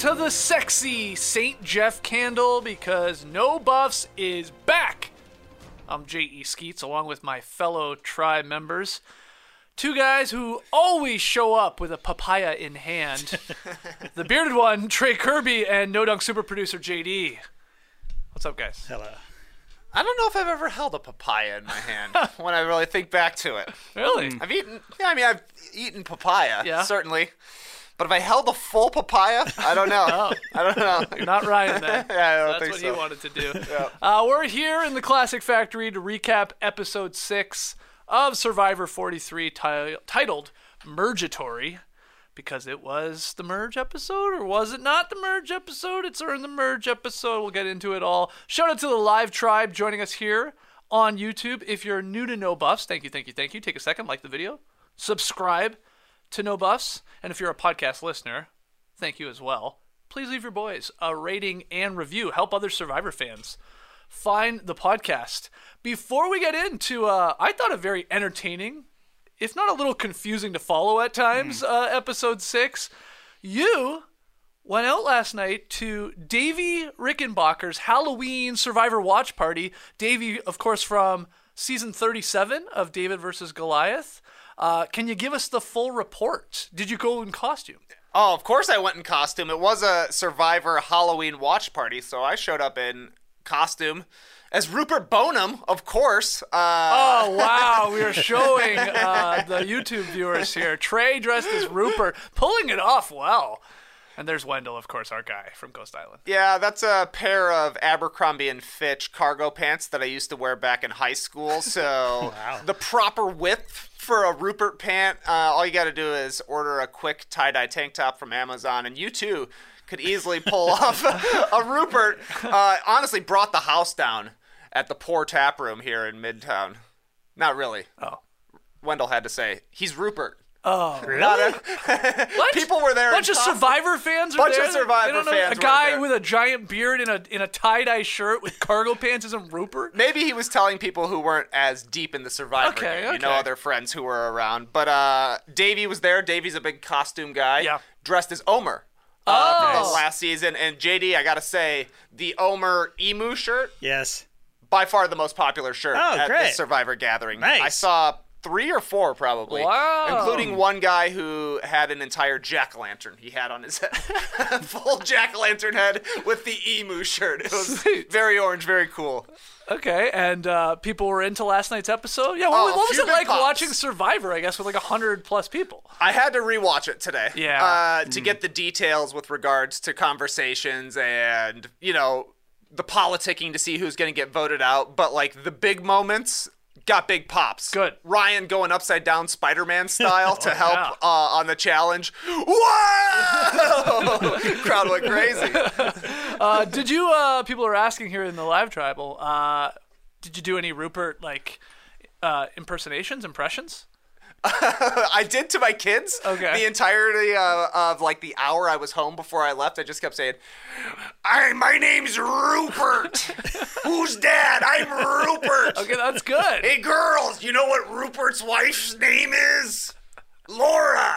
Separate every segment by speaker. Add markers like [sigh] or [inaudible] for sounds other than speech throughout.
Speaker 1: Dip it into the sexy St. Jeff candle because No Buffs is back. I'm J.E. Skeets along with my fellow tribe members. Two guys who always show up with a papaya in hand. [laughs] the bearded one, Trey Kirby, and No Dunk super producer JD. What's up, guys?
Speaker 2: Hello.
Speaker 3: I don't know if I've ever held a papaya in my hand [laughs] when I really think back to it.
Speaker 1: Really?
Speaker 3: I've eaten, yeah, I mean, I've eaten papaya,
Speaker 1: Yeah.
Speaker 3: certainly. But if I held a full papaya, I don't know. [laughs]
Speaker 1: Oh.
Speaker 3: I don't know.
Speaker 1: Not Ryan then. [laughs]
Speaker 3: Yeah, I don't
Speaker 1: That's
Speaker 3: think
Speaker 1: what
Speaker 3: so.
Speaker 1: he wanted to do. [laughs] uh, we're here in the Classic Factory to recap episode six of Survivor 43, ti- titled Mergatory, because it was the merge episode, or was it not the merge episode? It's earned the merge episode. We'll get into it all. Shout out to the live tribe joining us here on YouTube. If you're new to No Buffs, thank you, thank you, thank you. Take a second, like the video, subscribe to No Buffs, and if you're a podcast listener, thank you as well. Please leave your boys a rating and review. Help other Survivor fans find the podcast. Before we get into, uh, I thought a very entertaining, if not a little confusing to follow at times, uh, episode six. You went out last night to Davie Rickenbacker's Halloween Survivor Watch Party. Davie, of course, from season 37 of David versus Goliath. Uh, can you give us the full report? Did you go in costume?
Speaker 3: Oh, of course I went in costume. It was a Survivor Halloween watch party, so I showed up in costume as Rupert Boneham, of course. Uh,
Speaker 1: Oh [laughs] wow, we are showing uh, the YouTube viewers here. Trey dressed as Rupert, pulling it off well. And there's Wendell, of course, our guy from Ghost Island.
Speaker 3: Yeah, that's a pair of Abercrombie and Fitch cargo pants that I used to wear back in high school. [laughs] So the proper width for a Rupert pant, uh, all you got to do is order a quick tie dye tank top from Amazon, and you too could easily pull [laughs] off a Rupert. Uh, honestly, brought the house down at the poor tap room here in Midtown. Not really.
Speaker 1: Oh.
Speaker 3: Wendell had to say he's Rupert.
Speaker 1: Oh, [laughs]
Speaker 3: Not [laughs]
Speaker 1: what?
Speaker 3: People were there in
Speaker 1: Bunch of
Speaker 3: costume.
Speaker 1: Survivor fans. Are
Speaker 3: Bunch
Speaker 1: there?
Speaker 3: of Survivor
Speaker 1: They don't know-
Speaker 3: fans
Speaker 1: A
Speaker 3: were
Speaker 1: guy
Speaker 3: there.
Speaker 1: with a giant beard and a in a tie dye shirt with cargo pants isn't Rupert.
Speaker 3: Maybe he was telling people who weren't as deep in the Survivor
Speaker 1: Okay,
Speaker 3: game. You know, other friends who were around. But uh, Davie was there. Davie's a big costume guy.
Speaker 1: Yeah.
Speaker 3: Dressed as Omar. Uh, from
Speaker 1: Oh.
Speaker 3: the last season. And JD, I gotta say, the Omar emu shirt,
Speaker 2: Yes.
Speaker 3: by far the most popular shirt
Speaker 2: Oh,
Speaker 3: at
Speaker 2: great.
Speaker 3: this Survivor gathering.
Speaker 2: Nice.
Speaker 3: I saw three or four probably.
Speaker 1: Wow.
Speaker 3: Including one guy who had an entire jack o' lantern he had on his head. [laughs] Full jack o' lantern head with the emu shirt. It was
Speaker 1: Sweet.
Speaker 3: very orange, very cool.
Speaker 1: Okay, and uh, people were into last night's episode. Yeah, what,
Speaker 3: Oh,
Speaker 1: what was it like
Speaker 3: pops.
Speaker 1: watching Survivor? I guess with like a hundred plus people.
Speaker 3: I had to rewatch it today.
Speaker 1: Yeah.
Speaker 3: Uh, to get the details with regards to conversations and, you know, the politicking to see who's going to get voted out. But, like, the big moments got big pops.
Speaker 1: Good.
Speaker 3: Ryan going upside down Spider Man [laughs] style to help
Speaker 1: yeah.
Speaker 3: uh, on the challenge. Whoa! [laughs] Crowd went crazy. [laughs]
Speaker 1: Uh, did you? Uh, people are asking here in the live tribal. Uh, did you do any Rupert like uh, impersonations, impressions? [laughs]
Speaker 3: I did to my kids.
Speaker 1: Okay.
Speaker 3: The entirety uh, of like the hour I was home before I left, I just kept saying, "I my name's Rupert. [laughs] Who's dad? I'm Rupert.
Speaker 1: Okay, that's good.
Speaker 3: Hey girls, you know what Rupert's wife's name is? Laura.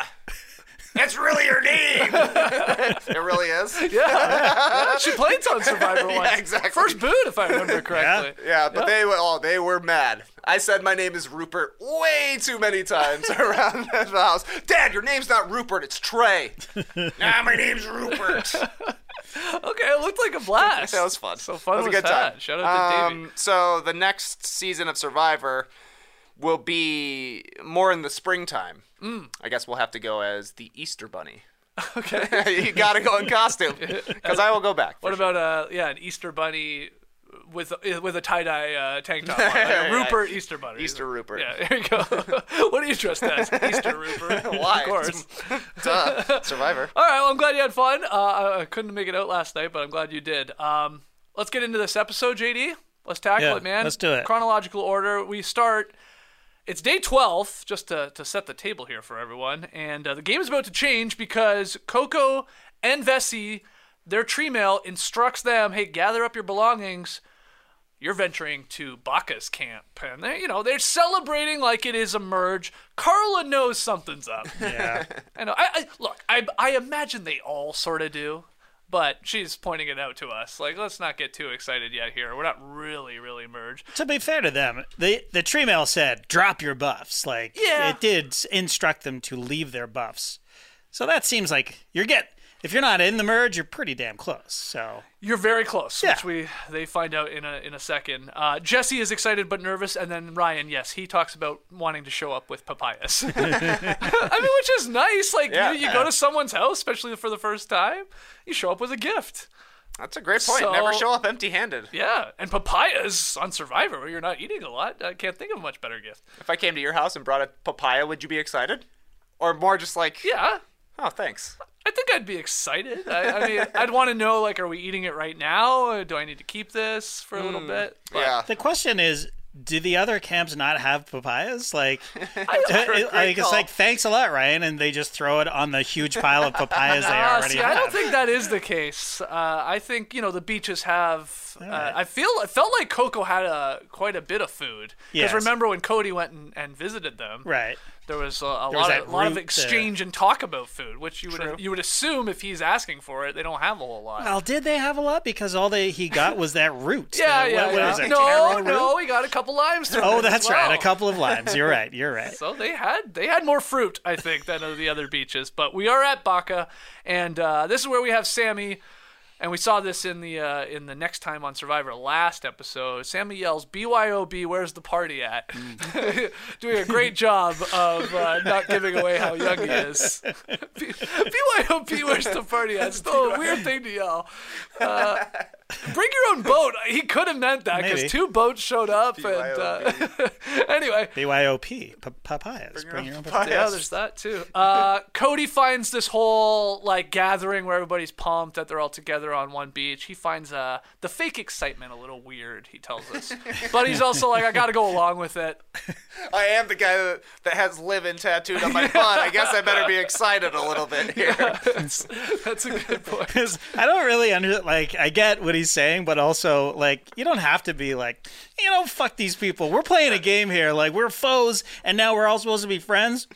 Speaker 3: That's really her name. it really is. [laughs]
Speaker 1: yeah, she played on Survivor [laughs] once.
Speaker 3: Yeah, exactly.
Speaker 1: First boot, if I remember correctly.
Speaker 3: Yeah, but they were oh, they were mad. I said my name is Rupert way too many times [laughs] around the house. Dad, your name's not Rupert, it's Trey. nah, my name's Rupert.
Speaker 1: Okay, it looked like a blast.
Speaker 3: That was fun.
Speaker 1: So fun
Speaker 3: It was a
Speaker 1: was
Speaker 3: good time.
Speaker 1: Shout out to Davie.
Speaker 3: Um, so the next season of Survivor, will be more in the springtime.
Speaker 1: Mm.
Speaker 3: I guess we'll have to go as the Easter Bunny. [laughs]
Speaker 1: Okay. [laughs]
Speaker 3: you gotta go in costume because I will go back.
Speaker 1: What
Speaker 3: sure.
Speaker 1: about uh yeah an Easter bunny with with a tie dye uh, tank top on, like a [laughs] Rupert Easter bunny.
Speaker 3: Easter Rupert.
Speaker 1: Yeah, there you go. what are you dressed as? Easter Rupert.
Speaker 3: Why?
Speaker 1: Of course.
Speaker 3: Duh. Survivor?
Speaker 1: All right. Well, I'm glad you had fun. Uh, I, I couldn't make it out last night, but I'm glad you did. Um, let's get into this episode, JD. Let's tackle
Speaker 2: Yeah,
Speaker 1: it, man.
Speaker 2: let's do it.
Speaker 1: Chronological order. We start. It's day 12, just to, to set the table here for everyone. And uh, the game is about to change because Coco and Vesi, their tree mail, instructs them hey, gather up your belongings. You're venturing to Baka's camp. And they, you know, they're celebrating like it is a merge. Karla knows something's up.
Speaker 2: Yeah. [laughs]
Speaker 1: I know. I, I look. I I imagine they all sort of do, but she's pointing it out to us. Like, let's not get too excited yet. Here, we're not really, really merged.
Speaker 2: to be fair to them, the the tree mail said drop your buffs. Like
Speaker 1: Yeah.
Speaker 2: it did instruct them to leave their buffs. So that seems like you're get if you're not in the merge, you're pretty damn close. So
Speaker 1: You're very close,
Speaker 2: Yeah.
Speaker 1: which we they find out in a in a second. Uh, Jesse is excited but nervous, and then Ryan, yes, he talks about wanting to show up with papayas. [laughs] I mean, which is nice. Like
Speaker 3: Yeah.
Speaker 1: you, you go to someone's house, especially for the first time, you show up with a gift.
Speaker 3: That's a great point.
Speaker 1: So-
Speaker 3: Never show up empty-handed.
Speaker 1: Yeah, and papayas on Survivor, where you're not eating a lot. I can't think of a much better gift.
Speaker 3: If I came to your house and brought a papaya, would you be excited? Or more just like,
Speaker 1: Yeah,
Speaker 3: oh, thanks.
Speaker 1: I think I'd be excited. I, I mean, [laughs] I'd want to know like, are we eating it right now? Or do I need to keep this for a little bit? But
Speaker 3: yeah.
Speaker 2: the question is, do the other camps not have papayas? Like, [laughs] [laughs] it- like, it's like thanks a lot, Ryan, and they just throw it on the huge pile of papayas they
Speaker 1: Ah,
Speaker 2: already
Speaker 1: see,
Speaker 2: have.
Speaker 1: I don't think that is the case. Uh, I think you know the beaches have. Uh, I feel I felt like Coco had a quite a bit of food because
Speaker 2: Yes.
Speaker 1: remember when Cody went and, and visited them,
Speaker 2: right.
Speaker 1: There was a, a
Speaker 2: There was
Speaker 1: lot of lot of
Speaker 2: uh,
Speaker 1: exchange and talk about food, which you would you would assume if he's asking for it, they don't have a whole lot.
Speaker 2: Well, did they have a lot? Because all they he got was that root. [laughs]
Speaker 1: yeah,
Speaker 2: The-
Speaker 1: yeah,
Speaker 2: what- what
Speaker 1: yeah.
Speaker 2: is it,
Speaker 1: no,
Speaker 2: root?
Speaker 1: no, we got a couple limes.
Speaker 2: Oh, that's right. A couple of limes. You're right. You're [laughs] right.
Speaker 1: So they had they had more fruit, I think, than the other beaches. But we are at Baka, and uh, this is where we have Sammy, and we saw this in the uh, in the next time on Survivor last episode. Sammy yells, "BYOB, where's the party at?" [laughs] Doing a great job of uh, not giving away how young he is. [laughs] BYOB, where's the party at? Still a weird thing to yell. Uh, bring your own boat. He could have meant that because two boats showed up, and uh, [laughs] anyway.
Speaker 2: BYOP. P- papayas. Bring your own papayas.
Speaker 1: Yeah, there's that too. Uh, [laughs] Cody finds this whole like gathering where everybody's pumped that they're all together on one beach. He finds uh, the fake excitement a little weird. He tells us, [laughs] but he's also like, I got to go along with it.
Speaker 3: I am the guy that, that has living tattooed on my butt. I guess I better be excited a little bit here.
Speaker 1: That's, that's a good point.
Speaker 2: 'Cause I don't really under like I get what he's saying, but also like you don't have to be like you know fuck these people. We're playing a game here. Like we're foes, and now we're all supposed to be friends.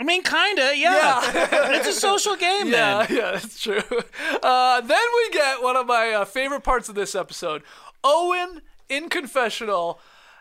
Speaker 2: I mean, kinda, yeah. [laughs] it's a social game,
Speaker 1: Yeah,
Speaker 2: then. [laughs]
Speaker 1: yeah, that's true. Uh, then we get one of my uh, favorite parts of this episode: Owen in confessional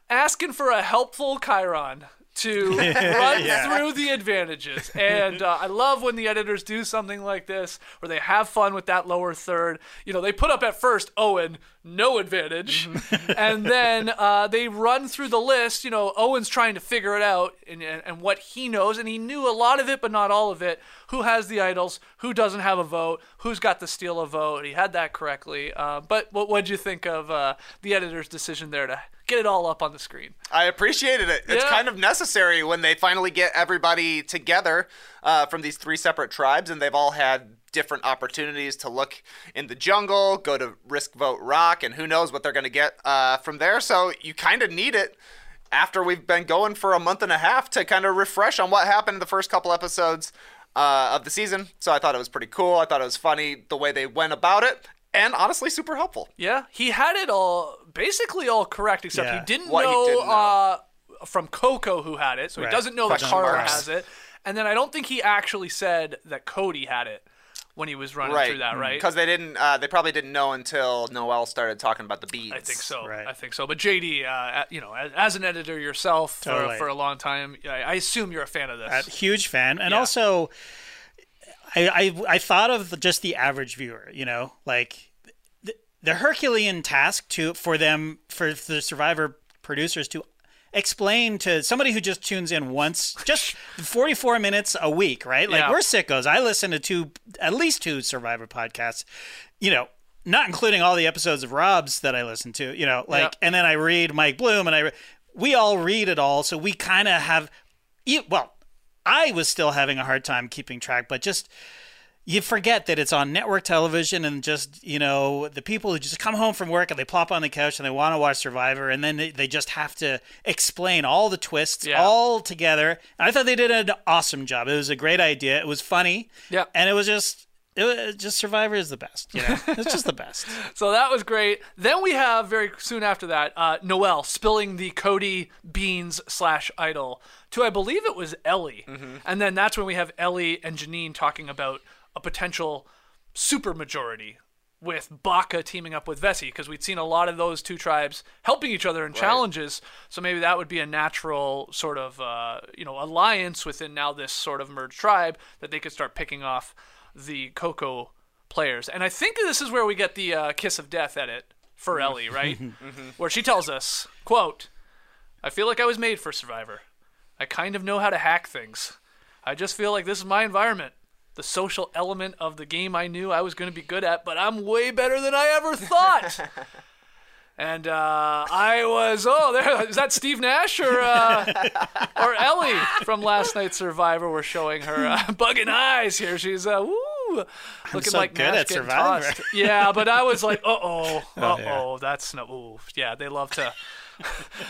Speaker 1: asking for a helpful Chiron to [laughs] run through the advantages. And uh, I love when the editors do something like this, where they have fun with that lower third. You know, they put up at first Owen no advantage, [laughs] and then uh, they run through the list. You know, Owen's trying to figure it out and, and, and what he knows, and he knew a lot of it, but not all of it. Who has the idols? Who doesn't have a vote? Who's got to steal a vote? He had that correctly. Uh, but what what'd you think of uh, the editor's decision there to get it all up on the screen?
Speaker 3: I appreciated it. It's
Speaker 1: Yeah.
Speaker 3: kind of necessary when they finally get everybody together uh, from these three separate tribes, and they've all had different opportunities to look in the jungle, go to Risk Vote Rock, and who knows what they're going to get uh, from there. So you kind of need it after we've been going for a month and a half to kind of refresh on what happened in the first couple episodes uh, of the season. So I thought it was pretty cool. I thought it was funny the way they went about it, and honestly, super helpful.
Speaker 1: Yeah, he had it all basically all correct, except
Speaker 2: Yeah.
Speaker 1: he didn't
Speaker 3: What he
Speaker 1: know,
Speaker 3: didn't know.
Speaker 1: Uh, from Coco who had it, so
Speaker 2: Right.
Speaker 1: he doesn't know that
Speaker 3: Question
Speaker 1: Karla
Speaker 3: marks.
Speaker 1: has it. And then I don't think he actually said that Cody had it when he was running
Speaker 3: Right,
Speaker 1: through that, right?
Speaker 3: Because they didn't, uh, they probably didn't know until Noelle started talking about the beads.
Speaker 1: I think so.
Speaker 2: Right.
Speaker 1: I think so. But JD, uh, you know, as, as an editor yourself for,
Speaker 2: Totally.
Speaker 1: for a long time, I, I assume you're a fan of this.
Speaker 2: A huge fan, and
Speaker 1: Yeah.
Speaker 2: also, I, I I thought of just the average viewer. You know, like the, the Herculean task to for them for the Survivor producers to explain to somebody who just tunes in once, just [laughs] 44 minutes a week, right? Like
Speaker 1: Yeah.
Speaker 2: we're sickos. I listen to two, at least two Survivor podcasts, you know, not including all the episodes of Rob's that I listen to, you know, like,
Speaker 1: Yeah.
Speaker 2: and then I read Mike Bloom and I, we all read it all. So we kind of have, well, I was still having a hard time keeping track, but just, you forget that it's on network television and just you know the people who just come home from work and they plop on the couch and they want to watch survivor and then they, they just have to explain all the twists
Speaker 1: Yeah.
Speaker 2: all together. And i thought they did an awesome job. It was a great idea. It was funny.
Speaker 1: Yeah.
Speaker 2: and it was just it was just survivor is the best you know? It's just the best. [laughs]
Speaker 1: So that was great. Then we have very soon after that, uh, Noelle spilling the Cody Beans slash idol to I believe it was Ellie, and then that's when we have Ellie and Jeanine talking about a potential super majority with Baka teaming up with Vesi because we'd seen a lot of those two tribes helping each other in challenges. So maybe that would be a natural sort of uh, you know alliance within now this sort of merged tribe that they could start picking off the Coco players. And I think this is where we get the uh, kiss of death edit for Ellie, right? [laughs] Where she tells us, "quote I feel like I was made for Survivor. I kind of know how to hack things. I just feel like this is my environment." The social element of the game I knew I was going to be good at, but I'm way better than I ever thought. [laughs] And uh, I was oh there is that Steve Nash or uh, [laughs] or Ellie from last night's Survivor? We're showing her uh, [laughs] bugging eyes here. She's uh, woo, looking
Speaker 2: so
Speaker 1: like
Speaker 2: good
Speaker 1: Nash
Speaker 2: at Survivor.
Speaker 1: tossed. Yeah, but I was like, uh oh, uh oh, that's no. Ooh, yeah, they love to.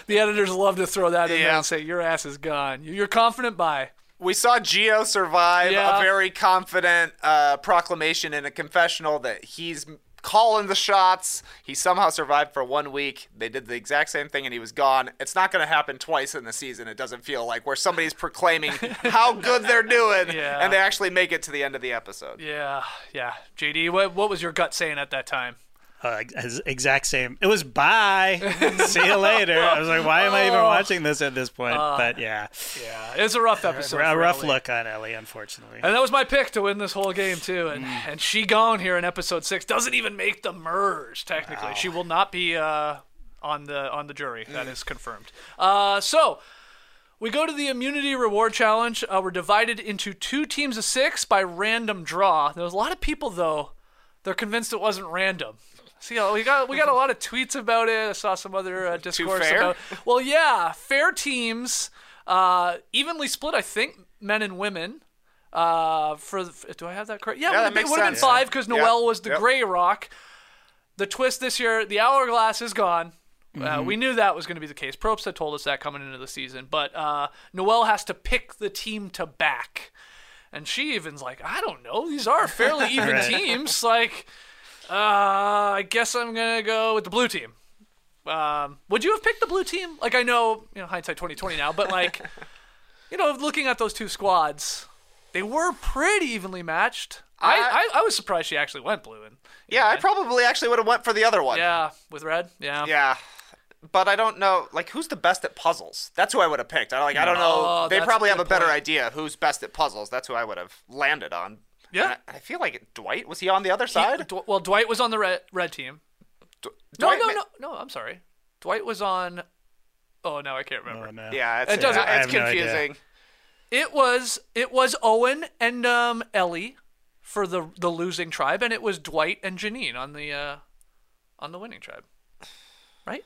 Speaker 1: the editors love to throw that in there and say your ass is gone. You're confident by.
Speaker 3: We saw Geo survive
Speaker 1: Yeah.
Speaker 3: a very confident uh, proclamation in a confessional that he's calling the shots. He somehow survived for one week. They did the exact same thing and he was gone. It's not going to happen twice in the season, it doesn't feel like, where somebody's proclaiming [laughs] how good they're doing
Speaker 1: Yeah.
Speaker 3: and they actually make it to the end of the episode.
Speaker 1: Yeah, yeah. JD, what what was your gut saying at that time?
Speaker 2: Uh, exact same it was bye [laughs] see you later i was like why am i even watching this at this point but yeah
Speaker 1: Yeah, it was a rough episode.
Speaker 2: a rough
Speaker 1: Ellie.
Speaker 2: look on ellie unfortunately
Speaker 1: And that was my pick to win this whole game too. And
Speaker 2: Mm.
Speaker 1: and she gone here in episode six doesn't even make the merge. Technically, she will not be uh, on the on the jury. That is confirmed. Uh, so we go to the immunity reward challenge. Uh, we're divided into two teams of six by random draw. There's a lot of people though. They're convinced it wasn't random. See, uh, we got we got a lot of tweets about it. I saw some other uh, discourse about. Well, yeah, fair teams, uh, evenly split. I think men and women. Uh, for the, do I have that correct? Yeah,
Speaker 3: Yeah,
Speaker 1: it would have been five because
Speaker 3: Yeah.
Speaker 1: Noelle was the
Speaker 3: Yep.
Speaker 1: gray rock. The twist this year, the hourglass is gone. Uh,
Speaker 3: Mm-hmm.
Speaker 1: we knew that was going to be the case. Probst had told us that coming into the season, but uh, Noelle has to pick the team to back, and she even's like, I don't know, these are fairly [laughs] even teams. Like, uh, I guess I'm gonna go with the blue team. Um, would you have picked the blue team? Like, I know, you know, hindsight 2020 now, but like, [laughs] you know, looking at those two squads, they were pretty evenly matched. I, I, I was surprised she actually went blue and
Speaker 3: Yeah, I probably actually would have went for the other one.
Speaker 1: yeah with red. Yeah.
Speaker 3: Yeah. But I don't know, like, who's the best at puzzles? That's who I would have picked. I like, I don't know.
Speaker 1: Oh,
Speaker 3: they
Speaker 1: that's a
Speaker 3: probably have a better
Speaker 1: point.
Speaker 3: idea who's best at puzzles. That's who I would have landed on.
Speaker 1: Yeah.
Speaker 3: I, I feel like Dwight was he on the other side?
Speaker 1: Dw- well, Dwight was on the red red team.
Speaker 3: D-
Speaker 1: No, no,
Speaker 3: ma-
Speaker 1: no, no. I'm sorry. Dwight was on. Oh no, I can't remember.
Speaker 2: Oh, no.
Speaker 3: Yeah, it's,
Speaker 1: It doesn't-
Speaker 3: yeah,
Speaker 1: I
Speaker 3: it's
Speaker 2: have no
Speaker 3: confusing.
Speaker 1: It was it was Owen and um, Ellie for the the losing tribe, and it was Dwight and Jeanine on the uh, on the winning tribe. Right?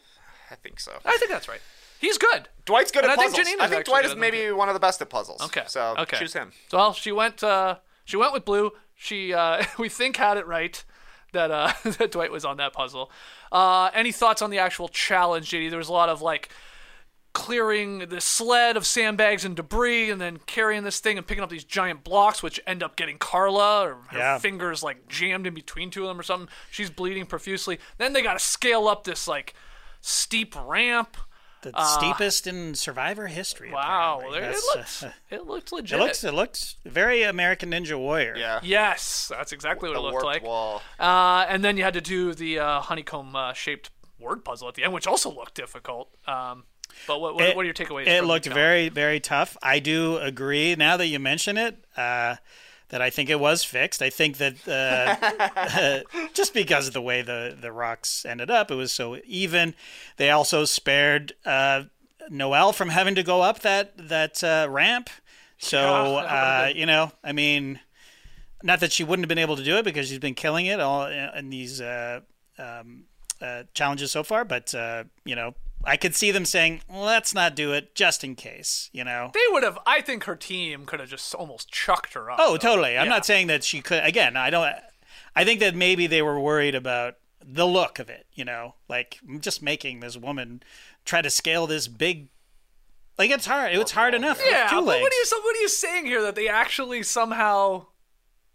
Speaker 3: I think so.
Speaker 1: I think that's right. He's good.
Speaker 3: Dwight's good
Speaker 1: And
Speaker 3: at
Speaker 1: I think
Speaker 3: puzzles.
Speaker 1: Jeanine
Speaker 3: I think Dwight is maybe one of the best at puzzles.
Speaker 1: Okay.
Speaker 3: So
Speaker 1: okay.
Speaker 3: choose him.
Speaker 1: So well, she went. Uh, she went with blue. She uh, [laughs] we think had it right that uh, [laughs] that Dwight was on that puzzle. Uh, any thoughts on the actual challenge, JD? There was a lot of like clearing the sled of sandbags and debris, and then carrying this thing and picking up these giant blocks, which end up getting Karla or her
Speaker 2: Yeah.
Speaker 1: fingers like jammed in between two of them or something. She's bleeding profusely. Then they got to scale up this like steep ramp.
Speaker 2: The steepest in survivor history
Speaker 1: Uh, Wow,
Speaker 2: apparently.
Speaker 1: there- it looks
Speaker 2: uh, [laughs]
Speaker 1: it looked
Speaker 2: it
Speaker 1: legit.
Speaker 2: looks it looks very american ninja warrior
Speaker 3: Yeah.
Speaker 1: Yes, that's exactly what
Speaker 3: The
Speaker 1: it looked like.
Speaker 3: wall.
Speaker 1: Uh, and then you had to do the uh, honeycomb uh, shaped word puzzle at the end, which also looked difficult. Um, but what, what,
Speaker 2: It-
Speaker 1: what are your takeaways?
Speaker 2: It
Speaker 1: from
Speaker 2: looked very, very tough. I do agree. Now that you mention it, uh, that I think it was fixed. I think that uh, [laughs] just because of the way the the rocks ended up, it was so even. They also spared uh, Noelle from having to go up that that uh, ramp. So uh, you know, I mean, not that she wouldn't have been able to do it because she's been killing it all in these uh, um, uh, challenges so far. But uh, you know, I could see them saying, "Let's not do it, just in case." You know.
Speaker 1: They would have. I think her team could have just almost chucked her up.
Speaker 2: Oh,
Speaker 1: though.
Speaker 2: totally. I'm
Speaker 1: Yeah.
Speaker 2: not saying that she could. Again, I don't. I think that maybe they were worried about the look of it. You know, like just making this woman try to scale this big. Like it's hard. It's hard enough.
Speaker 1: Yeah,
Speaker 2: two
Speaker 1: but what are you? So what are you saying here? That they actually somehow,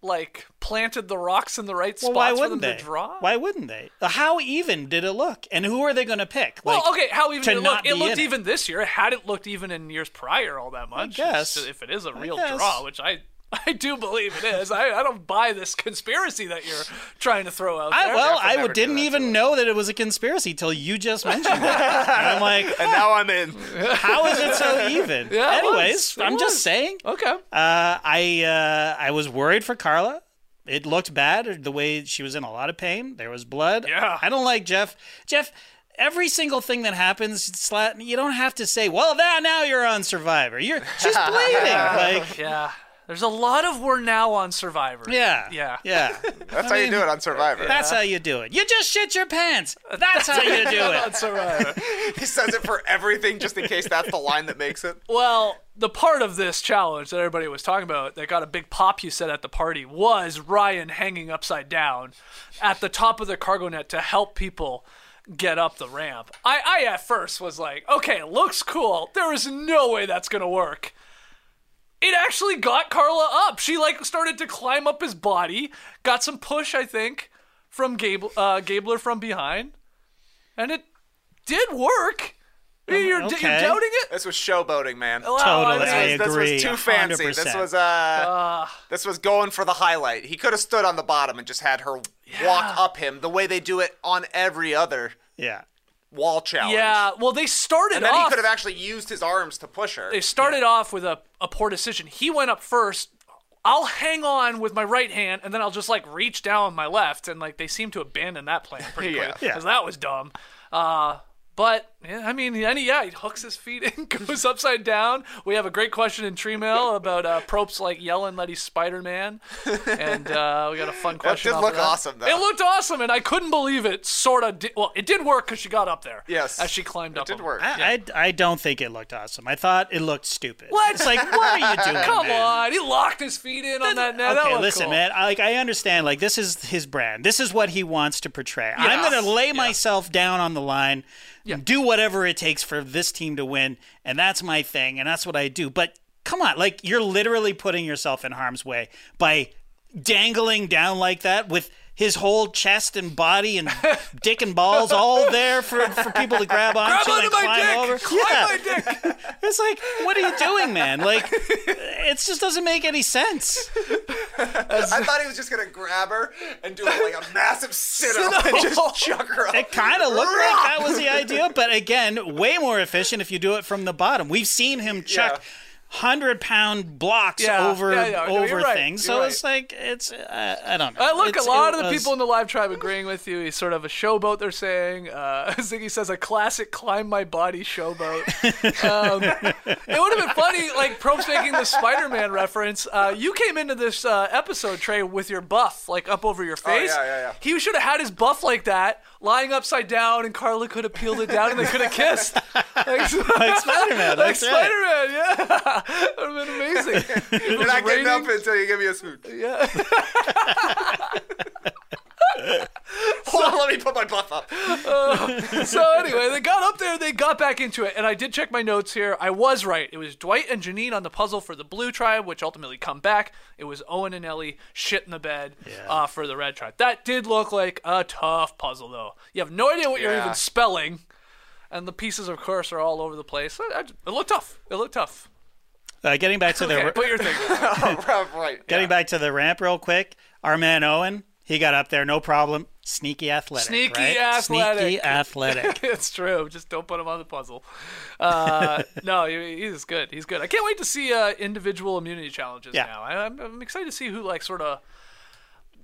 Speaker 1: like, planted the rocks in the right
Speaker 2: well,
Speaker 1: spots
Speaker 2: why
Speaker 1: for
Speaker 2: wouldn't
Speaker 1: them
Speaker 2: they?
Speaker 1: to draw?
Speaker 2: Why wouldn't they? Uh, how even did it look? And who are they going to pick?
Speaker 1: Well,
Speaker 2: Like,
Speaker 1: okay, how even did it look? It looked even this year. It hadn't looked even in years prior all that much. Yes, if it is a real draw, which I I do believe it is. I, I don't buy this conspiracy that you're trying to throw out
Speaker 2: I,
Speaker 1: there.
Speaker 2: well,
Speaker 3: Jeff would
Speaker 2: I
Speaker 3: never do
Speaker 2: didn't
Speaker 3: that to
Speaker 2: even
Speaker 3: us.
Speaker 2: know that it was a conspiracy till you just mentioned it. and I'm like, [laughs]
Speaker 3: And now I'm in. [laughs]
Speaker 2: how is it so [laughs] even?
Speaker 1: Yeah, it
Speaker 2: Anyways,
Speaker 1: was. It
Speaker 2: I'm
Speaker 1: was.
Speaker 2: just saying.
Speaker 1: okay.
Speaker 2: Uh, I uh, I was worried for Karla. It looked bad the way she was in a lot of pain. There was blood.
Speaker 1: Yeah.
Speaker 2: I don't like Jeff. Jeff, every single thing that happens, slat, you don't have to say, "Well, now now you're on Survivor." You're she's bleeding. like,
Speaker 1: Yeah. There's a lot of we're now on Survivor.
Speaker 2: yeah,
Speaker 1: Yeah. [laughs]
Speaker 2: yeah.
Speaker 3: That's how you do it on Survivor.
Speaker 2: That's how you do it. You just shit your pants. [laughs] That's how you do it.
Speaker 1: On
Speaker 2: it.
Speaker 1: Survivor. [laughs]
Speaker 3: He says it for everything just in case that's the line that makes it.
Speaker 1: Well, the part of this challenge that everybody was talking about that got a big pop, you said, at the party was Ryan hanging upside down at the top of the cargo net to help people get up the ramp. I, I at first was like, okay, looks cool. There is no way that's going to work. It actually got Karla up. She like started to climb up his body, got some push, I think, from Gable, uh, Gabler from behind, and it did work. You're, you're
Speaker 2: okay.
Speaker 1: doubting it?
Speaker 3: This was showboating, man.
Speaker 1: Wow,
Speaker 2: Totally,
Speaker 1: this
Speaker 2: I
Speaker 1: was-
Speaker 3: this was too fancy. This
Speaker 2: 100%.
Speaker 3: was uh, this was going for the highlight. He could have stood on the bottom and just had her walk up him the way they do it on every other
Speaker 2: Yeah.
Speaker 3: Wall challenge.
Speaker 1: Yeah, well, they started
Speaker 3: And then he could have actually used his arms to push her.
Speaker 1: they started off with a, a poor decision. He went up first. I'll hang on with my right hand, and then I'll just like reach down with my left, and like they seem to abandon that plan pretty [laughs]
Speaker 3: Yeah.
Speaker 1: quick
Speaker 2: Yeah.
Speaker 1: because that was dumb. Uh, but yeah, I mean, and he, yeah, he hooks his feet and [laughs] goes upside down. We have a great question in tree mail about uh, Probst like yelling that he's Spider Man, and uh, we got a fun question.
Speaker 3: did
Speaker 1: off
Speaker 3: look
Speaker 1: that.
Speaker 3: awesome, though.
Speaker 1: It looked awesome, and I couldn't believe it. Sort of. Di- well, it did work because she got up there.
Speaker 3: Yes.
Speaker 1: as she climbed
Speaker 3: it
Speaker 1: up.
Speaker 3: did
Speaker 1: him.
Speaker 3: work.
Speaker 2: I, I, I don't think it looked awesome. I thought it looked stupid.
Speaker 1: What?
Speaker 2: It's like, what are you [laughs] doing?
Speaker 1: Come
Speaker 2: man?
Speaker 1: on, he locked his feet in on that net.
Speaker 2: Okay,
Speaker 1: looked
Speaker 2: listen,
Speaker 1: cool.
Speaker 2: man. I, like I understand. Like this is his brand. This is what he wants to portray. I'm gonna lay
Speaker 1: Yeah.
Speaker 2: myself down on the line,
Speaker 1: Yeah.
Speaker 2: do whatever it takes for this team to win, and that's my thing, and that's what I do. But come on, like you're literally putting yourself in harm's way by dangling down like that with his whole chest and body and [laughs] dick and balls all there for, for people to grab onto
Speaker 1: Grab onto
Speaker 2: and
Speaker 1: my
Speaker 2: climb
Speaker 1: dick.
Speaker 2: over.
Speaker 1: Climb
Speaker 2: Yeah.
Speaker 1: my dick. [laughs]
Speaker 2: It's like, what are you doing, man? Like, [laughs] it just doesn't make any sense.
Speaker 3: I thought he was just gonna grab her and do like a massive sit up and just chuck her up.
Speaker 2: It kind of looked like that was the idea, but again, way more efficient if you do it from the bottom. We've seen him chuck
Speaker 3: Yeah.
Speaker 2: Hundred pound blocks
Speaker 1: Yeah,
Speaker 2: over
Speaker 1: yeah, yeah. No,
Speaker 2: over
Speaker 1: right.
Speaker 2: things.
Speaker 1: You're
Speaker 2: So
Speaker 1: right.
Speaker 2: it's like it's uh, I don't know.
Speaker 1: Uh, look,
Speaker 2: It's-
Speaker 1: a lot of the
Speaker 2: was-
Speaker 1: people in the live tribe agreeing with you. He's sort of a showboat. They're saying, uh, [laughs] Ziggy says, a classic climb my body showboat. [laughs] um, it would have been funny, like Probst making the Spider-Man reference. Uh, you came into this uh, episode Trey with your buff like up over your face.
Speaker 3: yeah, yeah, yeah.
Speaker 1: He should have had his buff like that, lying upside down, and Karla could have peeled it down, and they could have kissed. [laughs] like,
Speaker 2: like Spider-Man.
Speaker 1: like Spider-Man, yeah, that would have been amazing. [laughs]
Speaker 3: You're not getting up until you give me a smooch.
Speaker 1: Yeah. [laughs] [laughs]
Speaker 3: Hold on, let me put my buff up.
Speaker 1: so anyway, they got up there, they got back into it, and I did check my notes here. I was right. It was Dwight and Jeanine on the puzzle for the blue tribe, which ultimately come back. It was Owen and Ellie shit in the bed uh, for the red tribe. That did look like a tough puzzle, though. You have no idea what you're even spelling, and the pieces, of course, are all over the place. It looked tough. It looked tough.
Speaker 2: Uh, getting back to
Speaker 1: Okay,
Speaker 2: the
Speaker 1: put your thing. down. [laughs]
Speaker 3: right,
Speaker 2: getting back to the ramp real quick. Our man Owen, he got up there, no problem. Sneaky athletic.
Speaker 1: Sneaky
Speaker 2: right?
Speaker 1: athletic.
Speaker 2: Sneaky athletic. [laughs]
Speaker 1: it's true. Just don't put him on the puzzle. Uh, [laughs] no, he's good. He's good. I can't wait to see uh, individual immunity challenges
Speaker 2: Yeah.
Speaker 1: now. I, I'm, I'm excited to see who like sort of.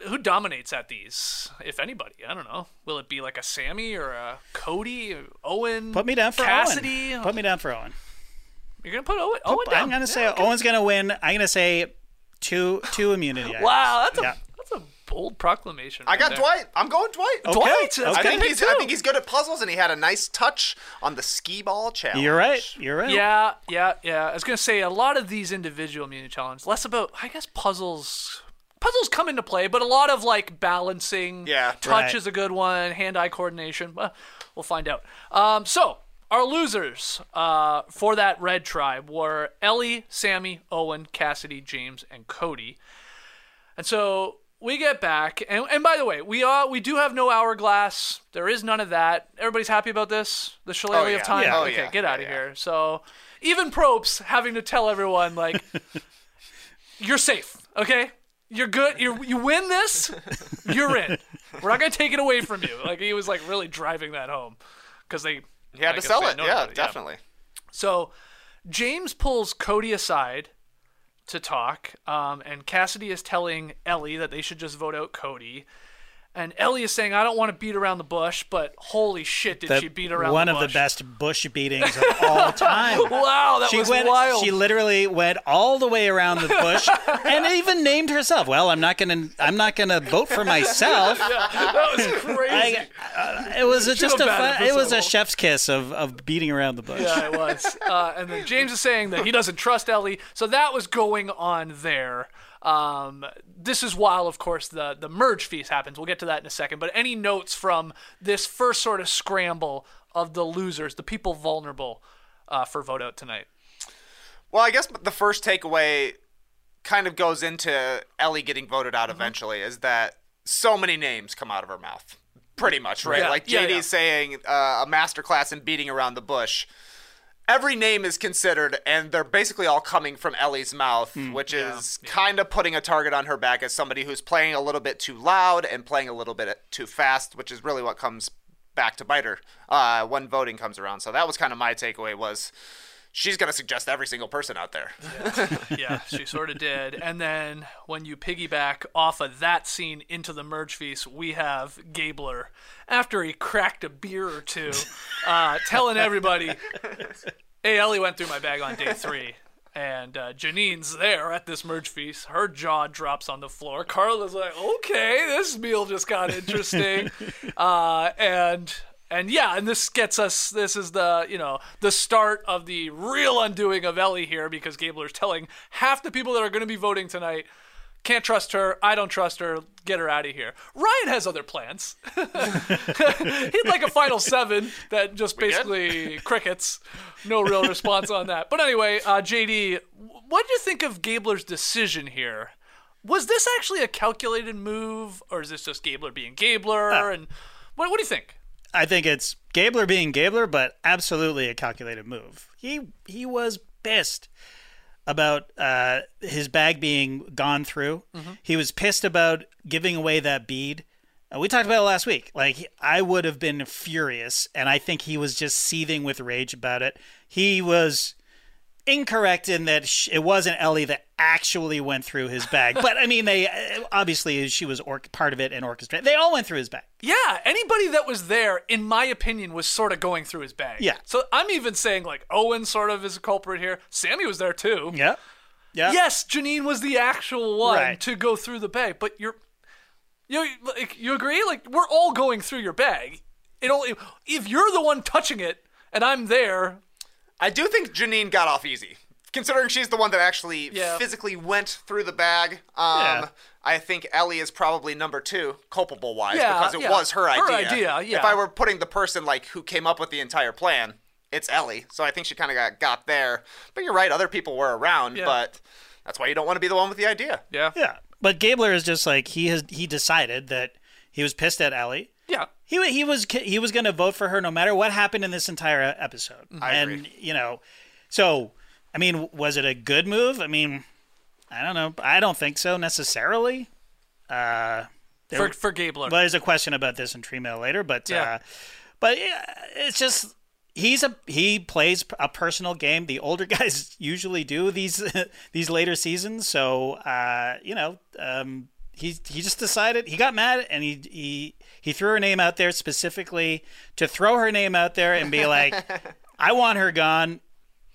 Speaker 1: who dominates at these, if anybody? I don't know. Will it be like a Sammy or a Cody, Owen?
Speaker 2: Put me down for
Speaker 1: Cassidy.
Speaker 2: Owen. Put me down for Owen.
Speaker 1: You're gonna put Owen, Owen down.
Speaker 2: I'm gonna say
Speaker 1: Yeah, okay.
Speaker 2: Owen's gonna win. I'm gonna say two two immunity. [laughs]
Speaker 1: Wow, that's a
Speaker 2: Yeah.
Speaker 1: that's a bold proclamation.
Speaker 3: I
Speaker 1: right
Speaker 3: got
Speaker 1: there.
Speaker 3: Dwight. I'm going Dwight.
Speaker 2: Okay.
Speaker 1: Dwight. That's
Speaker 3: I think
Speaker 1: pick,
Speaker 3: he's I think he's good at puzzles, and he had a nice touch on the skee ball challenge.
Speaker 2: You're right. You're right.
Speaker 1: Yeah, yeah, yeah. I was gonna say a lot of these individual immunity challenges, less about I guess puzzles. Puzzles come into play, but a lot of like balancing.
Speaker 3: Yeah.
Speaker 1: touch
Speaker 2: Right.
Speaker 1: is a good one. Hand-eye coordination. Well, we'll find out. Um, so our losers uh, for that red tribe were Ellie, Sammy, Owen, Cassidy, James, and Cody. And so we get back, and, and by the way, we are we do have no hourglass. There is none of that. Everybody's happy about this. The shillelagh
Speaker 3: Oh, yeah.
Speaker 1: of time.
Speaker 2: Yeah.
Speaker 3: Oh,
Speaker 1: okay,
Speaker 3: yeah.
Speaker 1: get out of here. So even Probst having to tell everyone like, [laughs] you're safe. Okay, you're good. You you win this, you're in. We're not gonna take it away from you. Like he was like really driving that home because they
Speaker 3: He had
Speaker 1: I
Speaker 3: to sell it. Yeah,
Speaker 1: about it,
Speaker 3: definitely.
Speaker 1: so James pulls Cody aside to talk, um, and Cassidy is telling Ellie that they should just vote out Cody. And Ellie is saying, "I don't want to beat around the bush, but holy shit, did
Speaker 2: The-
Speaker 1: she beat around the bush.
Speaker 2: one
Speaker 1: the
Speaker 2: of the best bush beatings of all [laughs] time.
Speaker 1: Wow, that
Speaker 2: she
Speaker 1: was
Speaker 2: went.
Speaker 1: wild.
Speaker 2: She literally went all the way around the bush, [laughs] and even named herself. Well, I'm not gonna. I'm not gonna vote for myself. [laughs]
Speaker 1: that was crazy.
Speaker 2: I, uh, it was a, just a. Fun, it was a chef's kiss of, of beating around the bush.
Speaker 1: yeah, it was. Uh, and then James is saying that he doesn't trust Ellie, so that was going on there. Um, this is while, of course, the the merge feast happens. We'll get to that in a second. But any notes from this first sort of scramble of the losers, the people vulnerable uh, for vote out tonight?
Speaker 3: Well, I guess the first takeaway kind of goes into Ellie getting voted
Speaker 1: Mm-hmm.
Speaker 3: out eventually is that so many names come out of her mouth. Pretty much, right?
Speaker 1: Yeah,
Speaker 3: Like
Speaker 1: yeah,
Speaker 3: JD
Speaker 1: yeah.
Speaker 3: saying uh, a masterclass in beating around the bush. Every name is considered, and they're basically all coming from Ellie's mouth,
Speaker 1: Hmm.
Speaker 3: which is kind of putting a target on her back as somebody who's playing a little bit too loud and playing a little bit too fast, which is really what comes back to bite her uh, when voting comes around. So that was kind of my takeaway was she's going to suggest every single person out there.
Speaker 1: yeah, she sort of did. And then when you piggyback off of that scene into the merge feast, we have Gabler after he cracked a beer or two, uh, telling everybody, "Hey, Ellie went through my bag on day three. And uh, Jeanine's there at this merge feast. Her jaw drops on the floor. Karla's like, "Okay, this meal just got interesting," [laughs] uh, and and yeah, and this gets us. This is the you know the start of the real undoing of Ellie here because Gabler's telling half the people that are going to be voting tonight, can't trust her. I don't trust her. Get her out of here. Ryan has other plans. [laughs] He'd like a final seven that just basically crickets. No real response on that. But anyway, uh, JD, what do you think of Gabler's decision here? Was this actually a calculated move, or is this just Gabler being Gabler? And what, what do you think?
Speaker 2: I think it's Gabler being Gabler, but absolutely a calculated move. He he was pissed about uh, his bag being gone through. He was pissed about giving away that bead. Uh, we talked about it last week. Like I would have been furious, and I think he was just seething with rage about it. He was incorrect in that sh- it wasn't Ellie that actually went through his bag, but I mean, they uh, obviously she was or- part of it and orchestrated. They all went through his bag.
Speaker 1: Yeah, anybody that was there, in my opinion, was sort of going through his bag.
Speaker 2: Yeah.
Speaker 1: So I'm even saying like Owen sort of is a culprit here. Sammy was there too.
Speaker 2: Yeah. Yeah.
Speaker 1: Yes, Jeanine was the actual one
Speaker 2: Right.
Speaker 1: to go through the bag, but you're you like, you agree? Like we're all going through your bag. It only if you're the one touching it and I'm there.
Speaker 3: I do think Jeanine got off easy, considering she's the one that actually
Speaker 1: Yeah.
Speaker 3: physically went through the bag. Um,
Speaker 2: Yeah.
Speaker 3: I think Ellie is probably number two, culpable wise,
Speaker 1: Yeah,
Speaker 3: because it
Speaker 1: yeah.
Speaker 3: was her
Speaker 1: Her
Speaker 3: idea.
Speaker 1: idea, yeah.
Speaker 3: If I were putting the person like who came up with the entire plan, it's Ellie. So I think she kind of got got there. But you're right, other people were around,
Speaker 1: Yeah.
Speaker 3: but that's why you don't want to be the one with the idea.
Speaker 1: Yeah.
Speaker 2: Yeah, but Gabler is just like he has. He decided that he was pissed at Ellie.
Speaker 1: Yeah.
Speaker 2: He he was he was going to vote for her no matter what happened in this entire episode.
Speaker 3: I
Speaker 2: and
Speaker 3: agree.
Speaker 2: you know, so I mean, was it a good move? I mean, I don't know. I don't think so necessarily. Uh, there-
Speaker 1: For for Gabler.
Speaker 2: well, there's a question about this in Tree Mail later, but
Speaker 1: Yeah.
Speaker 2: uh, but it's just he's a he plays a personal game. The older [laughs] guys usually do these [laughs] these later seasons, so uh, you know um, he he just decided he got mad and he he he threw her name out there specifically to throw her name out there and be like, [laughs] I want her gone,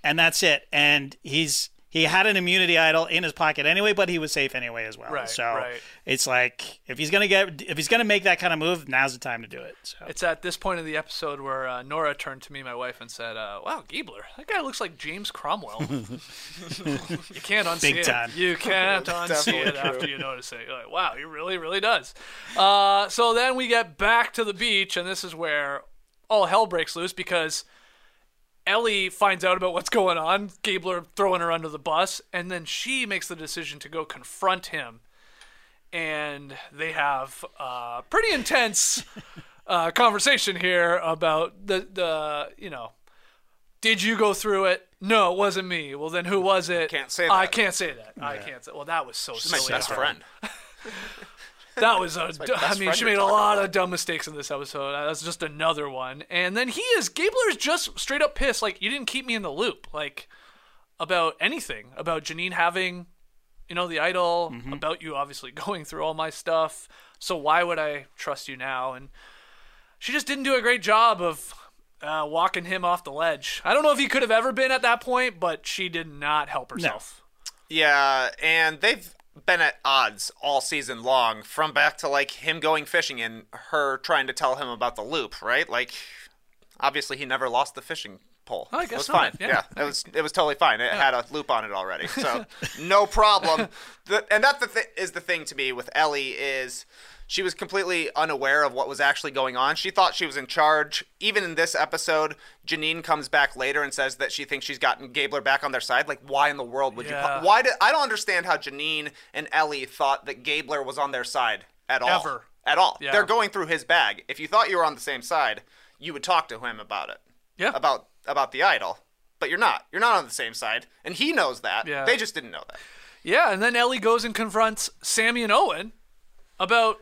Speaker 2: and that's it. And he's he had an immunity idol in his pocket anyway, but he was safe anyway as well.
Speaker 1: Right,
Speaker 2: so
Speaker 1: right.
Speaker 2: it's like if he's gonna get if he's gonna make that kind of move, now's the time to do it. So.
Speaker 1: It's at this point in the episode where uh, Nora turned to me, my wife, and said, uh, "Wow, Giebler, that guy looks like James Cromwell." [laughs] you can't unsee
Speaker 2: Big
Speaker 1: it.
Speaker 2: time.
Speaker 1: You can't unsee it
Speaker 3: Definitely
Speaker 1: after you notice it. You're like, "Wow, he really, really does." Uh, so then we get back to the beach, and this is where all hell breaks loose because Ellie finds out about what's going on. Gabler throwing her under the bus, and then she makes the decision to go confront him and they have a pretty intense [laughs] uh, conversation here about the the you know did you go through it no it wasn't me well then who was it
Speaker 3: Can't say
Speaker 1: i can't say that i can't say well that was so
Speaker 3: my
Speaker 1: silly
Speaker 3: best
Speaker 1: her.
Speaker 3: friend. [laughs]
Speaker 1: that was a [laughs] du- i
Speaker 3: best
Speaker 1: mean she made a lot
Speaker 3: about.
Speaker 1: of dumb mistakes in this episode. That's just another one. And then he is gabler's just straight up pissed like you didn't keep me in the loop like about anything about jeanine having you know the idol
Speaker 3: Mm-hmm.
Speaker 1: about you obviously [laughs] going through all my stuff. So why would i trust you now? And she just didn't do a great job of uh, walking him off the ledge. I don't know if he could have ever been at that point but she did not help herself.
Speaker 3: Yeah, and they've been at odds all season long, from back to like him going fishing and her trying to tell him about the loop, right? Like, obviously he never lost the fishing pole.
Speaker 1: I guess
Speaker 3: it was
Speaker 1: not,
Speaker 3: fine.
Speaker 1: yeah.
Speaker 3: it was it was totally fine. It had a loop on it already, so [laughs] no problem. The, and that the th- is the thing to me with Ellie is she was completely unaware of what was actually going on. She thought she was in charge. Even in this episode, Jeanine comes back later and says that she thinks she's gotten Gabler back on their side. Like, why in the world would
Speaker 1: Yeah.
Speaker 3: you? Why did I don't understand how Jeanine and Ellie thought that Gabler was on their side at all.
Speaker 1: Ever.
Speaker 3: At all.
Speaker 1: Yeah.
Speaker 3: They're going through his bag. If you thought you were on the same side, you would talk to him about it.
Speaker 1: Yeah.
Speaker 3: About about the idol. But you're not. You're not on the same side. And he knows that.
Speaker 1: Yeah.
Speaker 3: They just didn't know that.
Speaker 1: Yeah, and then Ellie goes and confronts Sammy and Owen about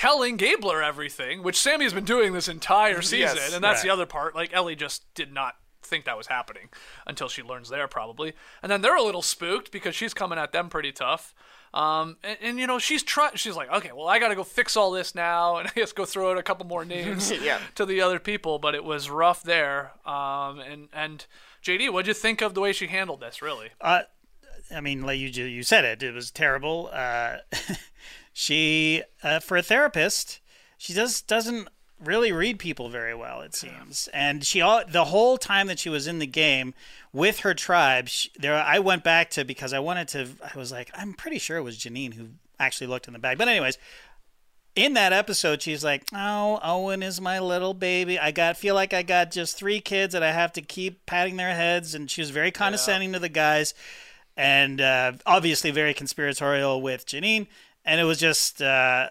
Speaker 1: telling Gabler everything, which Sammy has been doing this entire season,
Speaker 3: Yes,
Speaker 1: and that's
Speaker 2: right.
Speaker 1: the other part. Like Ellie just did not think that was happening until she learns there probably, and then they're a little spooked because she's coming at them pretty tough. Um, and, and you know she's trying. She's like, okay, well I got to go fix all this now, and [laughs] I guess go throw out a couple more names [laughs]
Speaker 3: Yeah.
Speaker 1: to the other people. But it was rough there. Um, and and JD, what'd you think of the way she handled this? Really?
Speaker 2: Uh, I mean, like you you said it, it was terrible. Uh, [laughs] she, uh, for a therapist, she just doesn't really read people very well. It seems, and she all the whole time that she was in the game with her tribe. She, there, I went back to because I wanted to. I was like, I'm pretty sure it was Jeanine who actually looked in the bag. But anyways, in that episode, she's like, "Oh, Owen is my little baby. I got feel like I got just three kids that I have to keep patting their heads." And she was very condescending to the guys, and uh, obviously very conspiratorial with Jeanine. And it was just uh,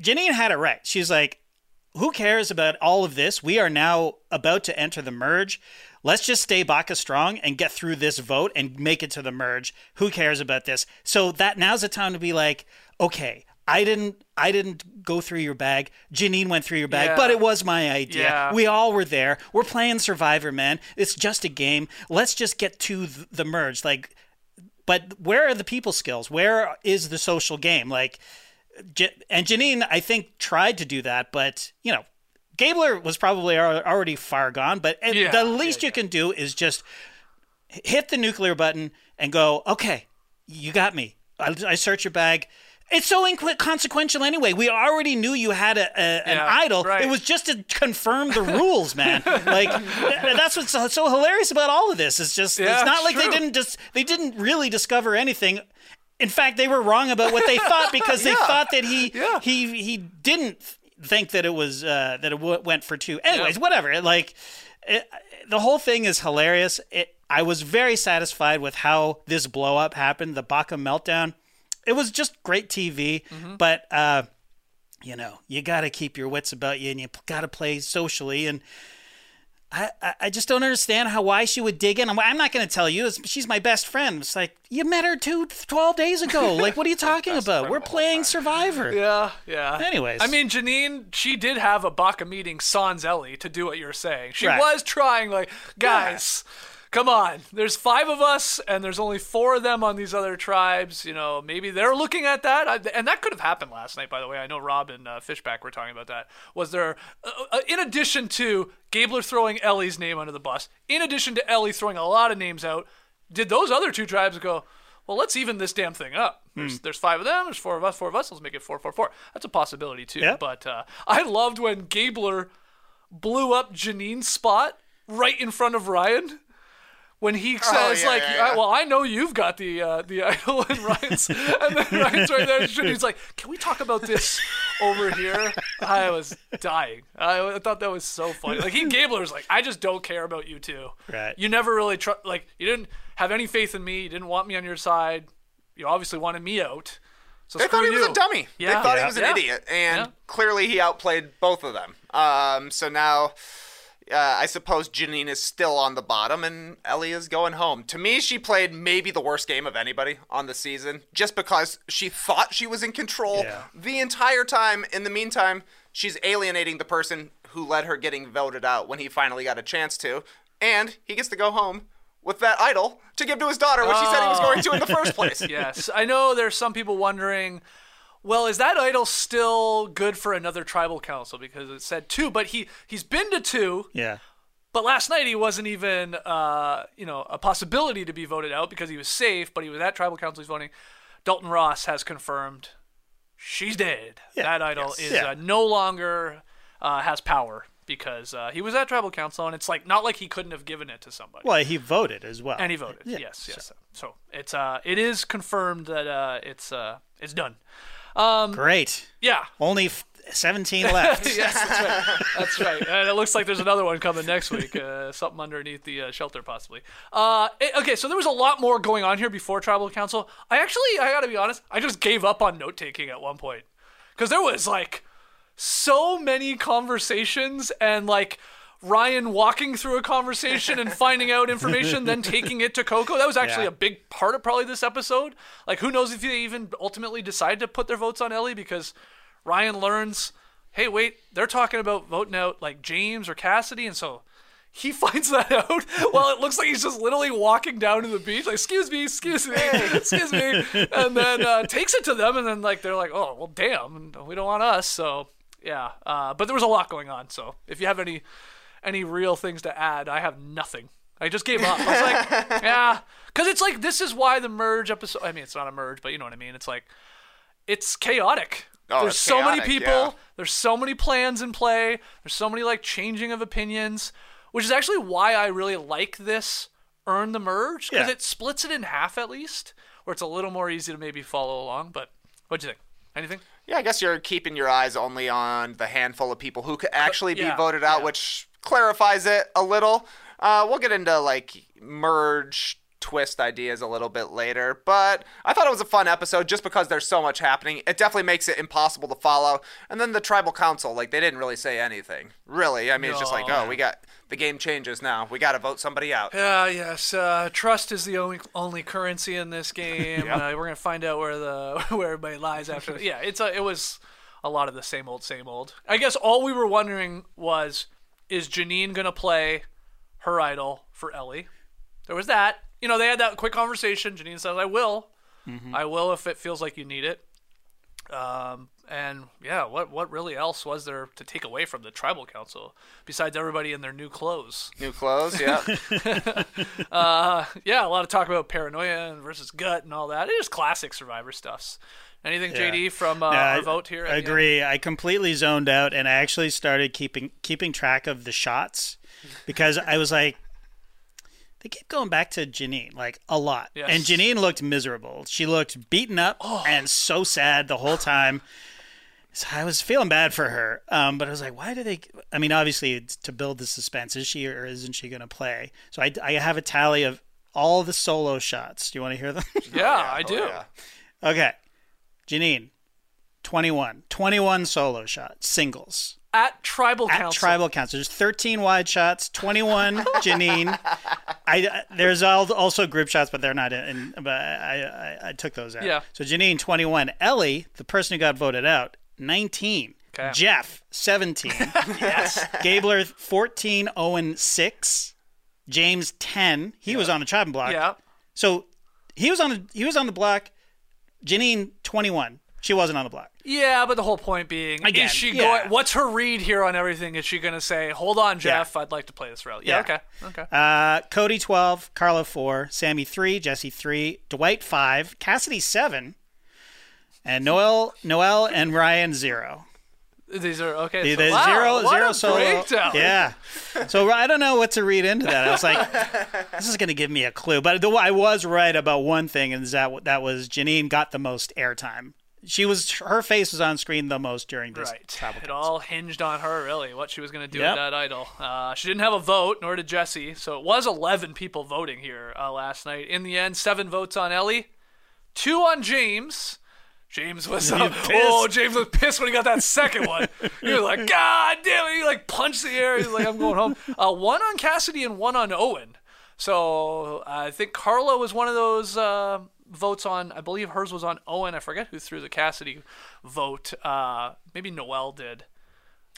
Speaker 2: Jeanine had it right. She's like, "Who cares about all of this? We are now about to enter the merge." Let's just stay Baka strong and get through this vote and make it to the merge. Who cares about this? So that now's the time to be like, okay, I didn't I didn't go through your bag. Jeanine went through your bag,
Speaker 1: Yeah.
Speaker 2: but it was my idea.
Speaker 1: Yeah.
Speaker 2: We all were there. We're playing Survivor, man. It's just a game. Let's just get to th- the merge. Like but where are the people skills? Where is the social game? Like and Jeanine, I think, tried to do that, but you know, Gabler was probably already far gone. But
Speaker 1: Yeah,
Speaker 2: the least you can do is just hit the nuclear button and go, okay, you got me. I, I search your bag. It's so inconsequential anyway. We already knew you had a, a, an
Speaker 1: Yeah,
Speaker 2: idol.
Speaker 1: right.
Speaker 2: It was just to confirm the rules, man. Like that's what's so, so hilarious about all of this. It's just
Speaker 1: Yeah,
Speaker 2: it's not like they didn't just they didn't really discover anything. In fact, they were wrong about what they [laughs] thought because they thought that he
Speaker 1: Yeah.
Speaker 2: he he didn't think that it was uh, that it w- went for two. Anyways, whatever. Like it, the whole thing is hilarious. It, I was very satisfied with how this blow up happened, the Baka meltdown. It was just great TV, but uh, you know, you got to keep your wits about you, and you got to play socially. And I, I, I just don't understand how why she would dig in. I'm, I'm not going to tell you. It's, she's my best friend. It's like you met her two, 12 days ago. [laughs] Like, what are you talking about? We're playing Survivor.
Speaker 1: Yeah, yeah.
Speaker 2: Anyways.
Speaker 1: I mean, Jeanine, she did have a Baka meeting sans Ellie to do what you're saying. She
Speaker 2: Right.
Speaker 1: was trying, like, guys, come on. There's five of us, and there's only four of them on these other tribes. You know, maybe they're looking at that, I, and that could have happened last night. By the way, I know Rob and uh, Fishbach were talking about that. Was there, uh, uh, in addition to Gabler throwing Ellie's name under the bus, in addition to Ellie throwing a lot of names out, did those other two tribes go? Well, let's even this damn thing up. There's, there's five of them. There's four of us. Four of us. Let's make it four, four, four. That's a possibility too.
Speaker 2: Yeah.
Speaker 1: But uh, I loved when Gabler blew up Jeanine's spot right in front of Ryan. When he says
Speaker 3: yeah,
Speaker 1: like,
Speaker 3: yeah, yeah.
Speaker 1: "Well, I know you've got the uh, the [laughs] idol," and Ryan's and then Ryan's right there, and he's like, "Can we talk about this over here?" I was dying. I, I thought that was so funny. Like he [laughs] Gabler's like, "I just don't care about you two.
Speaker 2: Right.
Speaker 1: You never really tr- like you didn't have any faith in me. You didn't want me on your side. You obviously wanted me out. So
Speaker 3: They thought he was a dummy.
Speaker 1: Yeah.
Speaker 3: They thought he was an idiot, and clearly he outplayed both of them. Um, so now, uh, I suppose Jeanine is still on the bottom, and Elie is going home. To me, she played maybe the worst game of anybody on the season, just because she thought she was in control
Speaker 2: Yeah.
Speaker 3: the entire time. In the meantime, she's alienating the person who led her getting voted out when he finally got a chance to, and he gets to go home. With that idol to give to his daughter, which he said he was going to in the first [laughs] place.
Speaker 1: yes, I know there's some people wondering, well, is that idol still good for another tribal council because it said two, but he he's been to two,
Speaker 2: Yeah.
Speaker 1: but last night he wasn't even uh, you know, a possibility to be voted out because he was safe, but he was at tribal council he's voting. Dalton Ross has confirmed she's dead. that idol is
Speaker 2: Yeah.
Speaker 1: uh, no longer uh, has power because uh, he was at tribal council and it's like not like he couldn't have given it to somebody.
Speaker 2: Well, he voted as well.
Speaker 1: And he voted.
Speaker 2: Yeah,
Speaker 1: yes, yes. So it's uh it is confirmed that uh it's uh it's done. Um,
Speaker 2: Great.
Speaker 1: Yeah.
Speaker 2: Only f- 17 left. [laughs]
Speaker 1: yes, that's right. That's right. And it looks like there's another one coming next week. Uh, something underneath the uh, shelter, possibly. Uh, eh, okay, so there was a lot more going on here before tribal council. I actually, I got to be honest, I just gave up on note taking at one point because there was like so many conversations and like. Ryan walking through a conversation and finding out information, then [laughs] taking it to Coco. That was actually
Speaker 2: Yeah.
Speaker 1: a big part of probably this episode. Like, who knows if they even ultimately decide to put their votes on Elie because Ryan learns, hey, wait, they're talking about voting out like James or Cassidy, and so he [laughs] finds that out. Well, it looks like he's just literally walking down to the beach, like, excuse me, excuse me, [laughs] excuse me, and then uh, takes it to them, and then like they're like, oh, well, damn, we don't want us, so yeah. Uh, but there was a lot going on, so if you have any any real things to add, I have nothing. I just gave up. I was like, [laughs] yeah, because it's like this is why the merge episode. I mean, it's not a merge, but you know what I mean. It's like it's chaotic.
Speaker 3: Oh,
Speaker 1: There's so many people.
Speaker 3: yeah.
Speaker 1: There's so many plans in play. There's so many like changing of opinions, which is actually why I really like this earn the merge because
Speaker 2: Yeah.
Speaker 1: it splits it in half at least, where it's a little more easy to maybe follow along. But what do you think? Anything?
Speaker 3: Yeah, I guess you're keeping your eyes only on the handful of people who could actually be
Speaker 1: yeah,
Speaker 3: voted out, which clarifies it a little. Uh, we'll get into like merge twist ideas a little bit later, but I thought it was a fun episode just because there's so much happening. It definitely makes it impossible to follow. And then the tribal council, like they didn't really say anything. Really, I mean, it's just like, oh, we got the game changes now. We got to vote somebody out.
Speaker 1: Yeah, yes. Uh, trust is the only only currency in this game. [laughs] uh, we're gonna find out where the [laughs] where everybody lies after. [laughs] Yeah, it's a, it was a lot of the same old, same old. I guess all we were wondering was, is Jeanine gonna play her idol for Elie? There was that. You know, they had that quick conversation. Jeanine says, "I will. I will if it feels like you need it." Um, and yeah, what what really else was there to take away from the tribal council besides everybody in their new clothes?
Speaker 3: New clothes, yeah. [laughs] [laughs]
Speaker 1: yeah, a lot of talk about paranoia versus gut and all that. It is classic Survivor stuffs. Anything, JD, from uh,
Speaker 2: Yeah,
Speaker 1: our
Speaker 2: I-
Speaker 1: vote here?
Speaker 2: I
Speaker 1: the end?
Speaker 2: agree. I completely zoned out, and I actually started keeping keeping track of the shots because I was like, they keep going back to Jeanine like a lot,
Speaker 1: Yes.
Speaker 2: and Jeanine looked miserable. She looked beaten up
Speaker 1: Oh.
Speaker 2: and so sad the whole time. So I was feeling bad for her, um, but I was like, why do they? I mean, obviously, it's to build the suspense. Is she or isn't she going to play? So I, I have a tally of all the solo shots. Do you want to hear them?
Speaker 1: Yeah, I do.
Speaker 3: yeah.
Speaker 2: okay, Jeanine, 21. 21 solo shots, singles.
Speaker 1: At tribal
Speaker 2: At
Speaker 1: council.
Speaker 2: tribal council, there's 13 wide shots, 21 [laughs] Jeanine. I uh, there's also group shots, but they're not in. But I, I I took those out.
Speaker 1: Yeah.
Speaker 2: So Jeanine 21, Elie, the person who got voted out, 19.
Speaker 1: Okay.
Speaker 2: Jeff 17. [laughs] yes. Gabler 14, Owen 6. James ten. He was on the chopping block.
Speaker 1: Yeah.
Speaker 2: So he was on the he was on the block. Jeanine twenty one. She wasn't on the block.
Speaker 1: Yeah, but the whole point being,
Speaker 2: Again,
Speaker 1: is she
Speaker 2: yeah.
Speaker 1: going? What's her read here on everything? Is she going to say, "Hold on, Jeff, I'd like to play this route"? Yeah,
Speaker 2: Yeah.
Speaker 1: okay, okay.
Speaker 2: Uh, Cody twelve, Karla four, Sami three, Jesse three, Dwight five, Cassidy seven, and Noelle Noelle and Ryan zero.
Speaker 1: These are okay.
Speaker 2: The,
Speaker 1: so,
Speaker 2: the
Speaker 1: wow,
Speaker 2: zero
Speaker 1: what
Speaker 2: zero
Speaker 1: a
Speaker 2: solo.
Speaker 1: breakdown.
Speaker 2: Yeah. So I don't know what to read into that. I was like, [laughs] this is going to give me a clue. But the, I was right about one thing, and that that was Jeanine got the most airtime. She was her face was on screen the most during this
Speaker 1: Right.
Speaker 2: travel.
Speaker 1: It all hinged on her, really, what she was going to do
Speaker 2: Yep.
Speaker 1: with that idol. Uh, she didn't have a vote, nor did Jesse. So it was 11 people voting here uh, last night. In the end, seven votes on Elie, two on James. James was uh, oh James was pissed when he got that second one. [laughs] he was like, God damn it! He like punched the air. He's like, I'm going home. [laughs] Uh, one on Cassidy and one on Owen. So uh, I think Karla was one of those uh, votes on. I believe hers was on Owen. I forget who threw the Cassidy vote. Uh, maybe Noelle did.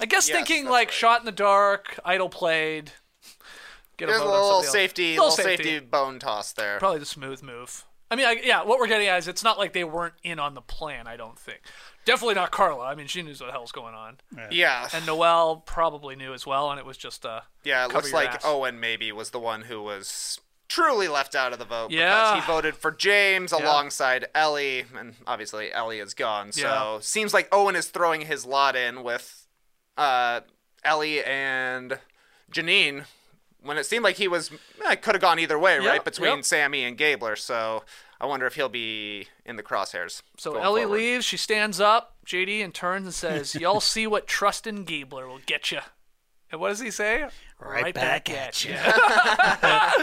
Speaker 1: I guess
Speaker 3: Yes,
Speaker 1: thinking like
Speaker 3: right.
Speaker 1: shot in the dark, idol played. Get
Speaker 3: There's a
Speaker 1: vote
Speaker 3: little safety,
Speaker 1: Little
Speaker 3: little safety bone toss there.
Speaker 1: Probably the smooth move. I mean, I, yeah, what we're getting at is it's not like they weren't in on the plan. I don't think. Definitely not Karla. I mean, she knew what the hell's going on,
Speaker 3: Yeah,
Speaker 1: and Noelle probably knew as well. And it was just a.
Speaker 3: yeah. It
Speaker 1: cover
Speaker 3: looks
Speaker 1: your
Speaker 3: like
Speaker 1: ass.
Speaker 3: Owen maybe was the one who was truly left out of the vote
Speaker 1: Yeah.
Speaker 3: because he voted for James alongside Elie, and obviously Elie is gone. So
Speaker 1: Yeah.
Speaker 3: seems like Owen is throwing his lot in with uh, Elie and Jeanine. When it seemed like he was, eh, could have gone either way,
Speaker 1: Yep,
Speaker 3: right? Between
Speaker 1: yep.
Speaker 3: Sami and Gabler. So I wonder if he'll be in the crosshairs.
Speaker 1: So Elie
Speaker 3: forward.
Speaker 1: leaves. She stands up, JD, and turns and says, [laughs] "Y'all see what Trustin Gabler will get you." And what does he say?
Speaker 2: Right back at
Speaker 1: you. [laughs] [laughs]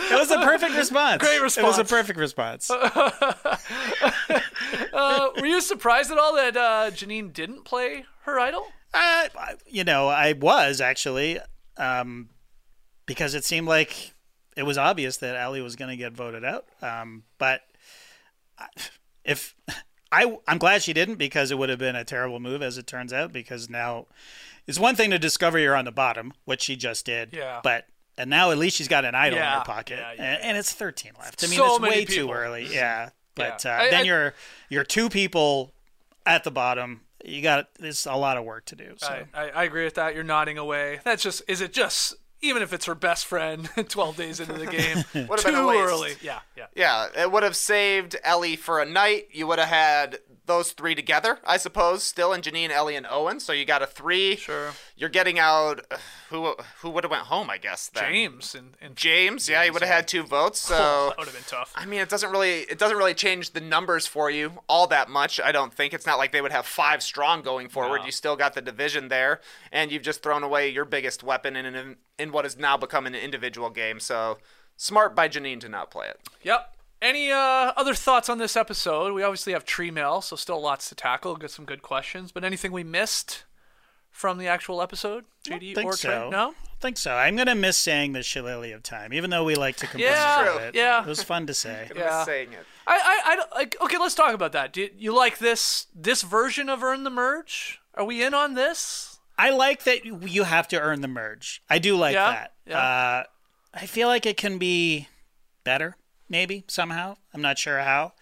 Speaker 2: It was a perfect response.
Speaker 1: Great response.
Speaker 2: It was a perfect response.
Speaker 1: uh, were you surprised at all that uh, Jeanine didn't play her idol?
Speaker 2: Uh, you know, I was actually, um, because it seemed like it was obvious that Elie was going to get voted out. Um, but if I, I'm glad she didn't because it would have been a terrible move, as it turns out. Because now it's one thing to discover you're on the bottom, which she just did.
Speaker 1: Yeah.
Speaker 2: But and now at least she's got an idol in her pocket,
Speaker 1: yeah, yeah,
Speaker 2: and, and it's 13 left. I mean,
Speaker 1: So
Speaker 2: it's way too early. [laughs] Yeah. But
Speaker 1: Yeah.
Speaker 2: uh,
Speaker 1: I-
Speaker 2: then
Speaker 1: I-
Speaker 2: you're you're two people at the bottom. You got there's a lot of work to do. So.
Speaker 1: I, I, I agree with that. You're nodding away. That's just. Is it just? Even if it's her best friend, [laughs] 12 days into the game,
Speaker 3: Would have been a
Speaker 1: too
Speaker 3: waste.
Speaker 1: early. Yeah, yeah.
Speaker 3: Yeah, it would have saved Elie for a night. You would have had those three together, I suppose, still in Jeanine, Elie, and Owen. So you got a three.
Speaker 1: Sure.
Speaker 3: You're getting out uh, who who would have went home, I guess. Then.
Speaker 1: James and, and
Speaker 3: James, yeah, he would have had two [laughs] votes. So
Speaker 1: that would have been tough.
Speaker 3: I mean, it doesn't really it doesn't really change the numbers for you all that much. I don't think it's not like they would have five strong going forward.
Speaker 1: No.
Speaker 3: You still got the division there, and you've just thrown away your biggest weapon in an, in what has now become an individual game. So smart by Jeanine to not play it.
Speaker 1: Yep. Any uh, other thoughts on this episode? We obviously have tree mail, so still lots to tackle. Get some good questions. But anything we missed from the actual episode, JD
Speaker 2: think
Speaker 1: or
Speaker 2: so.
Speaker 1: Trey? No.
Speaker 2: I think so. I'm gonna miss saying the shillelagh of time, even though we like to complain
Speaker 1: Yeah,
Speaker 2: about it.
Speaker 1: yeah.
Speaker 2: it was fun to say. [laughs]
Speaker 1: Yeah.
Speaker 3: saying it.
Speaker 1: I, I, I don't- like. Okay, let's talk about that. Do you, you like this this version of Earn the Merge? Are we in on this?
Speaker 2: I like that you have to earn the merge. I do like
Speaker 1: Yeah,
Speaker 2: that.
Speaker 1: yeah.
Speaker 2: Uh, I feel like it can be better, maybe somehow. I'm not sure how,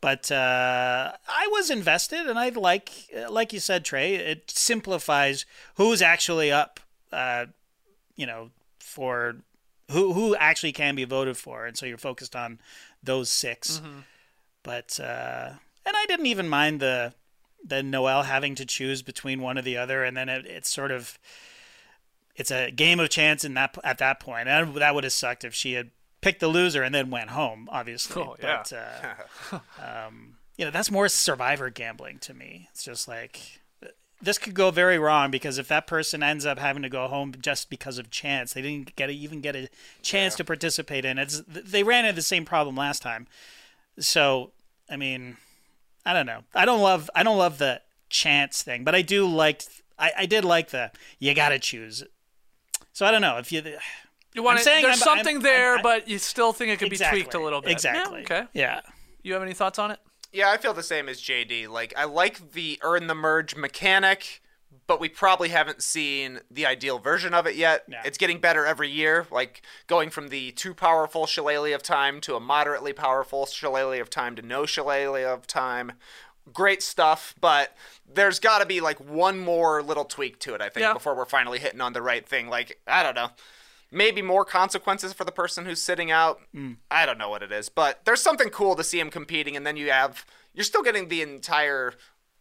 Speaker 2: but uh, I was invested, and I like, like you said, Trey. It simplifies who's actually up. Uh, you know, for who who actually can be voted for, and so you're focused on those 6 But uh, and I didn't even mind the the Noelle having to choose between one or the other, and then it, it's sort of it's a game of chance in that at that point. And that would have sucked if she had picked the loser and then went home, obviously.
Speaker 1: Oh, yeah.
Speaker 2: But uh, [laughs] um, you know, that's more survivor gambling to me. It's just like this could go very wrong because if that person ends up having to go home just because of chance, they didn't get a, even get a chance to participate in it. They ran into the same problem last time. So, I mean, I don't know. I don't love I don't love the chance thing, but I do like I, I did like the you got to choose. So I don't know if you
Speaker 1: You want
Speaker 2: I'm saying
Speaker 1: There's
Speaker 2: I'm-
Speaker 1: something
Speaker 2: I'm-
Speaker 1: there,
Speaker 2: I'm-
Speaker 1: but you still think it could
Speaker 2: exactly
Speaker 1: be tweaked a little bit.
Speaker 2: Exactly.
Speaker 1: Yeah, okay.
Speaker 2: Yeah.
Speaker 1: You have any thoughts on it?
Speaker 3: Yeah, I feel the same as JD. Like I like the earn the merge mechanic, but we probably haven't seen the ideal version of it yet.
Speaker 2: Yeah.
Speaker 3: It's getting better every year, like going from the too powerful Shillelagh of Time to a moderately powerful Shillelagh of Time to no Shillelagh of Time. Great stuff, but there's got to be like one more little tweak to it, I think,
Speaker 1: Yeah.
Speaker 3: before we're finally hitting on the right thing. Like, I don't know. Maybe more consequences for the person who's sitting out. Hmm. I don't know what it is, but there's something cool to see him competing, and then you have you're still getting the entire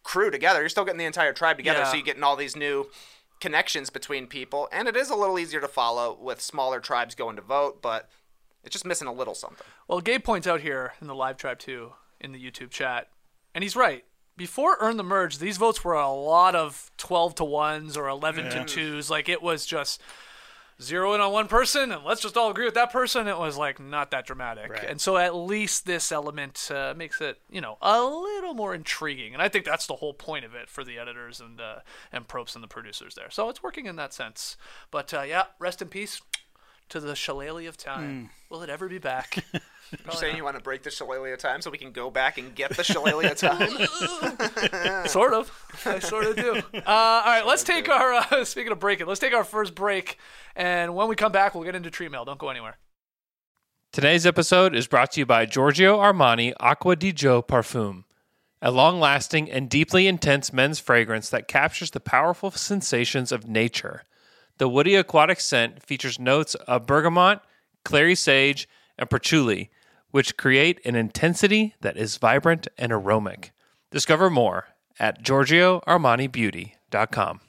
Speaker 3: crew together. You're still getting the entire tribe together,
Speaker 1: Yeah.
Speaker 3: so you're getting all these new connections between people, and it is a little easier to follow with smaller tribes going to vote, but it's just missing a little something.
Speaker 1: Well, Gabe points out here in the live tribe too, in the YouTube chat, and he's right. Before Earn the Merge, these votes were a lot of 12 to 1s or 11 to 2s. Like, it was just zero in on one person and let's just all agree with that person. It was, like, not that dramatic.
Speaker 2: Right.
Speaker 1: And so at least this element uh, makes it, you know, a little more intriguing. And I think that's the whole point of it for the editors and, uh, and props and the producers there. So it's working in that sense. But, uh, yeah, rest in peace to the shillelagh of time. Will it ever be back? [laughs]
Speaker 3: You're saying you want to break the Shillelagh time so we can go back and get the Shillelagh [laughs] time? [laughs] [laughs]
Speaker 1: sort of. I sort of do. Uh, all right, let's take our. Uh, speaking of breaking, let's take our first break, and when we come back, we'll get into tree mail. Don't go anywhere.
Speaker 4: Today's episode is brought to you by Giorgio Armani Acqua di Gio Parfum, a long lasting and deeply intense men's fragrance that captures the powerful sensations of nature. The woody aquatic scent features notes of bergamot, clary sage, and patchouli, which create an intensity that is vibrant and aromatic. Discover more at GiorgioArmaniBeauty.com.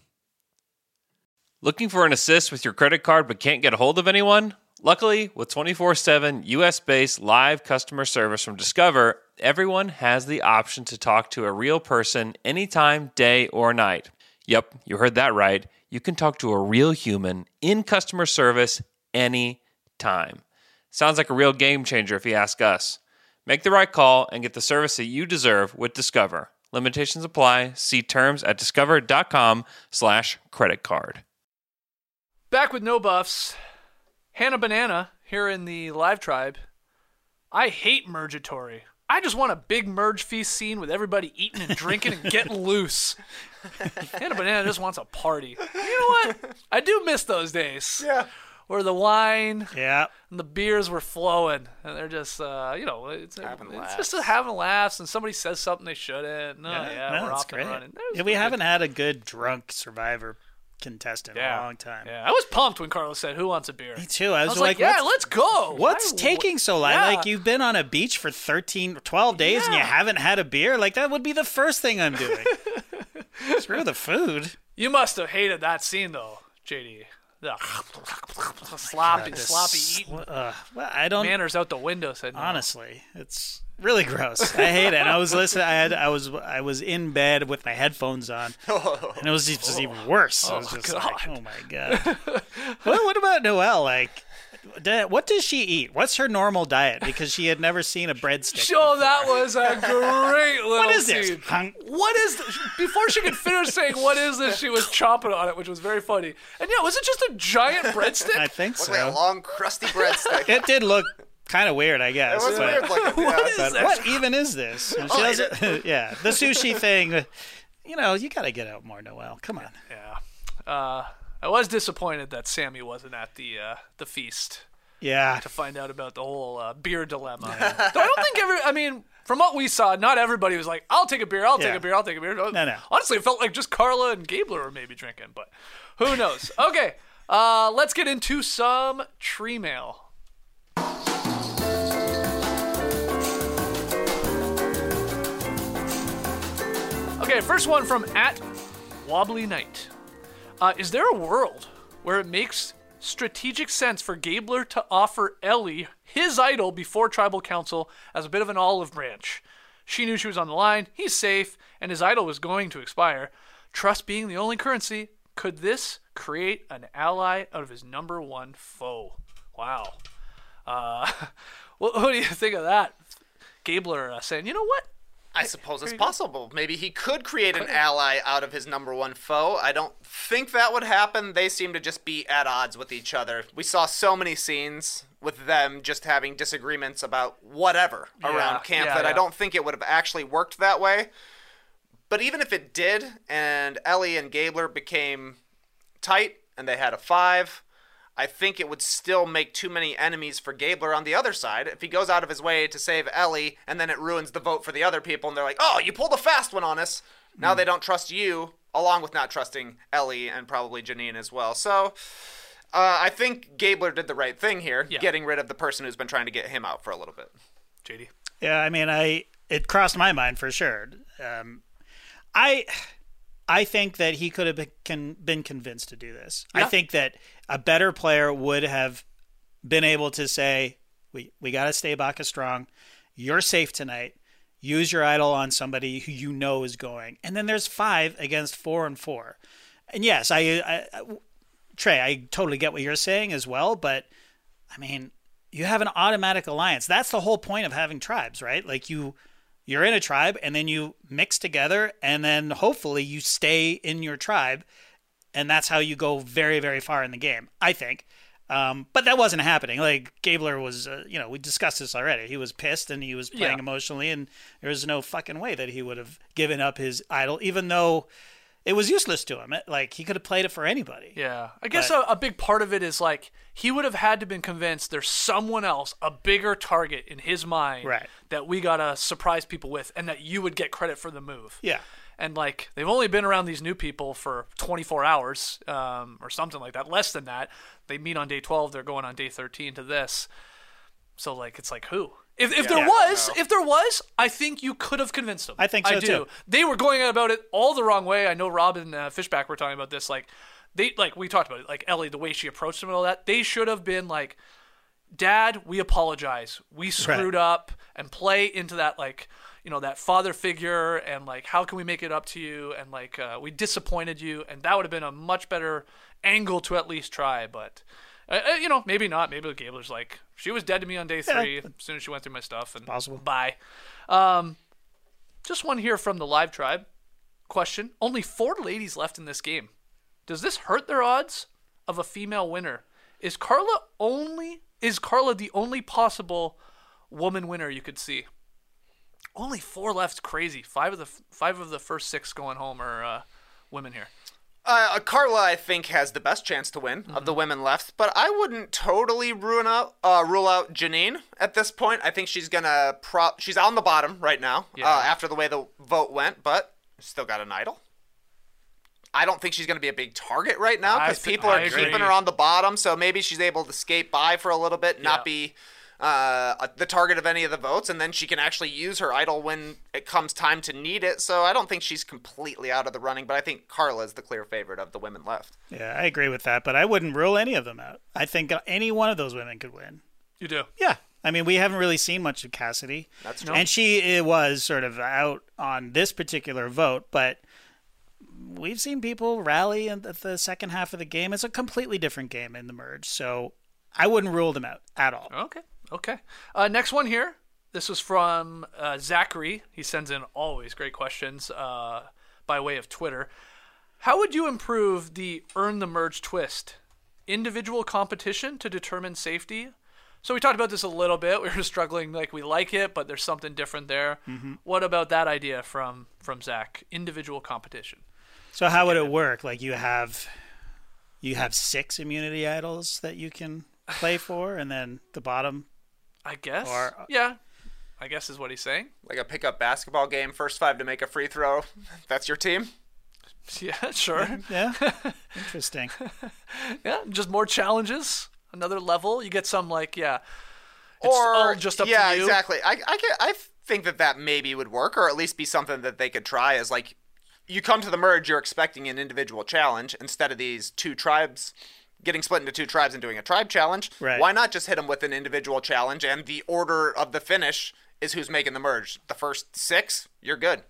Speaker 4: Looking for an assist with your credit card but can't get a hold of anyone? Luckily, with 24 7 US based live customer service from Discover, everyone has the option to talk to a real person anytime, day or night. Yep, you heard that right. You can talk to a real human in customer service anytime. Sounds like a real game changer if you ask us. Make the right call and get the service that you deserve with Discover. Limitations apply. See terms at discover.com slash credit card.
Speaker 1: Back with no buffs. Hannah Banana here in the live tribe. I hate mergatory. I just want a big merge feast scene with everybody eating and drinking and getting [laughs] loose. Hannah Banana just wants a party. You know what? I do miss those days.
Speaker 3: Yeah.
Speaker 1: Where the wine
Speaker 2: Yeah.
Speaker 1: and the beers were flowing, and they're just, uh, you know, it's,
Speaker 3: Having
Speaker 1: it's just
Speaker 3: laughs.
Speaker 1: having laughs, and somebody says something they shouldn't. No, yeah,
Speaker 2: no,
Speaker 1: we're
Speaker 2: that's
Speaker 1: off
Speaker 2: great.
Speaker 1: and running. That was
Speaker 2: Yeah, we
Speaker 1: good.
Speaker 2: haven't had a good drunk survivor contestant in
Speaker 1: yeah.
Speaker 2: a long time.
Speaker 1: Yeah, I was pumped when Carlos said, "Who wants a beer?"
Speaker 2: Me too. I
Speaker 1: I
Speaker 2: was,
Speaker 1: was like,
Speaker 2: like,
Speaker 1: "Yeah, let's go."
Speaker 2: what's
Speaker 1: I-
Speaker 2: taking so long?
Speaker 1: Yeah.
Speaker 2: Like you've been on a beach for 13, 12 days and you haven't had a beer? Like that would be the first thing I'm doing. [laughs] Screw the food.
Speaker 1: You must have hated that scene though, JD. The sloppy,
Speaker 2: This-
Speaker 1: sloppy eating.
Speaker 2: Uh, well, I don't
Speaker 1: Manners out the window. Said no.
Speaker 2: honestly. It's really gross. I hate it. And I was listening. I had. I was. I was in bed with my headphones on, and it was just, just even worse. I was
Speaker 1: Oh,
Speaker 2: just
Speaker 1: God.
Speaker 2: like, oh my god. what, what about Noelle? Like, what does she eat? What's her normal diet? Because she had never seen a breadstick.
Speaker 1: Sure, that was a [laughs] great little
Speaker 2: What is this?
Speaker 1: scene.
Speaker 2: Hung-
Speaker 1: What is this? Before she could finish saying what is this, she was chomping on it, which was very funny. And yeah, was it just a giant breadstick?
Speaker 2: I think
Speaker 3: Looks like a long, crusty breadstick.
Speaker 2: It did look kind of weird, I
Speaker 3: It
Speaker 2: guess.
Speaker 3: was
Speaker 2: but,
Speaker 3: weird looking. [laughs]
Speaker 1: What
Speaker 3: yeah.
Speaker 1: is
Speaker 2: but
Speaker 1: that?
Speaker 2: what even is this? [laughs] She
Speaker 3: Oh,
Speaker 2: yeah, the sushi thing. You know, you got to get out more, Noelle. Come on.
Speaker 1: Yeah. Uh, I was disappointed that Sami wasn't at the uh, the feast
Speaker 2: Yeah.
Speaker 1: to find out about the whole uh, beer dilemma. [laughs] I don't think every. I mean, from what we saw, not everybody was like, "I'll take a beer. I'll take a beer. I'll take a beer." No,
Speaker 2: no.
Speaker 1: Honestly, it felt like just Karla and Gabler were maybe drinking, but who knows? [laughs] okay, uh, let's get into some tree mail. Okay, first one from at Wobbly Knight. Uh, is there a world where it makes strategic sense for Gabler to offer Elie his idol before tribal council as a bit of an olive branch? She knew she was on the line, he's safe, and his idol was going to expire. Trust being the only currency, could this create an ally out of his number one foe? Wow. Uh, [laughs] what, what do you think of that? Gabler uh, saying, you know what?
Speaker 3: I suppose it's possible. Maybe he could create an ally out of his number one foe. I don't think that would happen. They seem to just be at odds with each other. We saw so many scenes with them just having disagreements about whatever
Speaker 1: Yeah,
Speaker 3: around camp
Speaker 1: yeah,
Speaker 3: that I don't think it would have actually worked that way. But even if it did, and Elie and Gabler became tight and they had a five, I think it would still make too many enemies for Gabler on the other side. If he goes out of his way to save Elie and then it ruins the vote for the other people and they're like, oh, you pulled a fast one on us. Now they don't trust you, along with not trusting Elie and probably Jeanine as well. So uh, I think Gabler did the right thing here,
Speaker 1: Yeah.
Speaker 3: getting rid of the person who's been trying to get him out for a little bit.
Speaker 1: JD.
Speaker 2: Yeah, I mean, I it crossed my mind for sure. Um, I I think that he could have been, con, been convinced to do this. I think that a better player would have been able to say, "We we got to stay Baka strong. You're safe tonight. Use your idol on somebody who you know is going." And then there's five against four and four. And yes, I, I, I Trey, I totally get what you're saying as well, but I mean, you have an automatic alliance. That's the whole point of having tribes, right? Like you you're in a tribe and then you mix together and then hopefully you stay in your tribe and that's how you go very very far in the game, I think. Um, but that wasn't happening. Like Gabler was, uh, you know, we discussed this already. He was pissed and he was playing
Speaker 1: Yeah.
Speaker 2: emotionally, and there was no fucking way that he would have given up his idol, even though it was useless to him. It- like he could have played it for anybody.
Speaker 1: Yeah, I guess a, a big part of it is like he would have had to been convinced there's someone else, a bigger target in his mind,
Speaker 2: Right.
Speaker 1: that we gotta surprise people with, and that you would get credit for the move.
Speaker 2: Yeah.
Speaker 1: and like they've only been around these new people for 24 hours, um, or something like that, less than that. They meet on day 12, they're going on day 13 to this. So like it's like who? If, if there
Speaker 3: Yeah,
Speaker 1: was, if there was, I think you could have convinced them.
Speaker 2: I think
Speaker 1: I do.
Speaker 2: too.
Speaker 1: They were going about it all the wrong way. I know Rob and uh, Fishbach were talking about this. Like they, like we talked about it. Like Elie, the way she approached him and all that. They should have been like, "Dad, we apologize. We screwed up," and play into that like, you know, that father figure and like, how can we make it up to you? And like, uh, we disappointed you, and that would have been a much better angle to at least try. But. Uh, uh, you know, maybe not. Maybe the Gabler's like she was dead to me on day three as soon as she went through my stuff and
Speaker 2: Possible.
Speaker 1: Bye. Um, just one here from the live tribe. Question: Only four ladies left in this game. Does this hurt their odds of a female winner? Is Karla only? Is Karla the only possible woman winner you could see? Only four left. Crazy. Five of the five of the first six going home are uh, women here.
Speaker 3: Uh, Karla, I think, has the best chance to win of the women left, but I wouldn't totally ruin out, uh, rule out Jeanine at this point. I think she's gonna pro. She's on the bottom right now
Speaker 1: Yeah.
Speaker 3: uh, after the way the vote went, but still got an idol. I don't think she's gonna be a big target right now because people
Speaker 1: I
Speaker 3: are
Speaker 1: agree.
Speaker 3: keeping her on the bottom. So maybe she's able to skate by for a little bit,
Speaker 1: Yeah.
Speaker 3: not be uh, the target of any of the votes, and then she can actually use her idol when it comes time to need it. So I don't think she's completely out of the running, but I think Carla is the clear favorite of the women left.
Speaker 2: Yeah, I agree with that, but I wouldn't rule any of them out. I think any one of those women could win.
Speaker 1: You do.
Speaker 2: Yeah. I mean, we haven't really seen much of Cassidy.
Speaker 3: That's true.
Speaker 2: And she uh, was sort of out on this particular vote, but we've seen people rally in the, the second half of the game. It's a completely different game in the merge, so I wouldn't rule them out at all.
Speaker 1: Okay. Okay. Uh, next one here. This was from uh, Zachary. He sends in always great questions uh, by way of Twitter. How would you improve the earn the merge twist? Individual competition to determine safety? So we talked about this a little bit. [laughs] We were struggling, like we like it, but there's something different there. What about that idea from from Zach? Individual competition.
Speaker 2: So how would it work? Like you have you have six immunity idols that you can play [laughs] for, and then the bottom.
Speaker 1: I guess.
Speaker 2: Or- uh,
Speaker 1: yeah. I guess is what he's saying.
Speaker 3: Like a pickup basketball game, first five to make a free throw. [laughs] That's your team. [laughs]
Speaker 1: Yeah, sure.
Speaker 2: Yeah, [laughs] interesting.
Speaker 1: Yeah, just more challenges, another level. You get some like yeah, it's
Speaker 3: or
Speaker 1: all just up
Speaker 3: yeah,
Speaker 1: to you.
Speaker 3: exactly. I I, get, I think that that maybe would work, or at least be something that they could try. Is like you come to the merge, you're expecting an individual challenge instead of these two tribes getting split into two tribes and doing a tribe challenge.
Speaker 2: Right.
Speaker 3: Why not just hit them with an individual challenge, and the order of the finish is who's making the merge. The first six, you're good.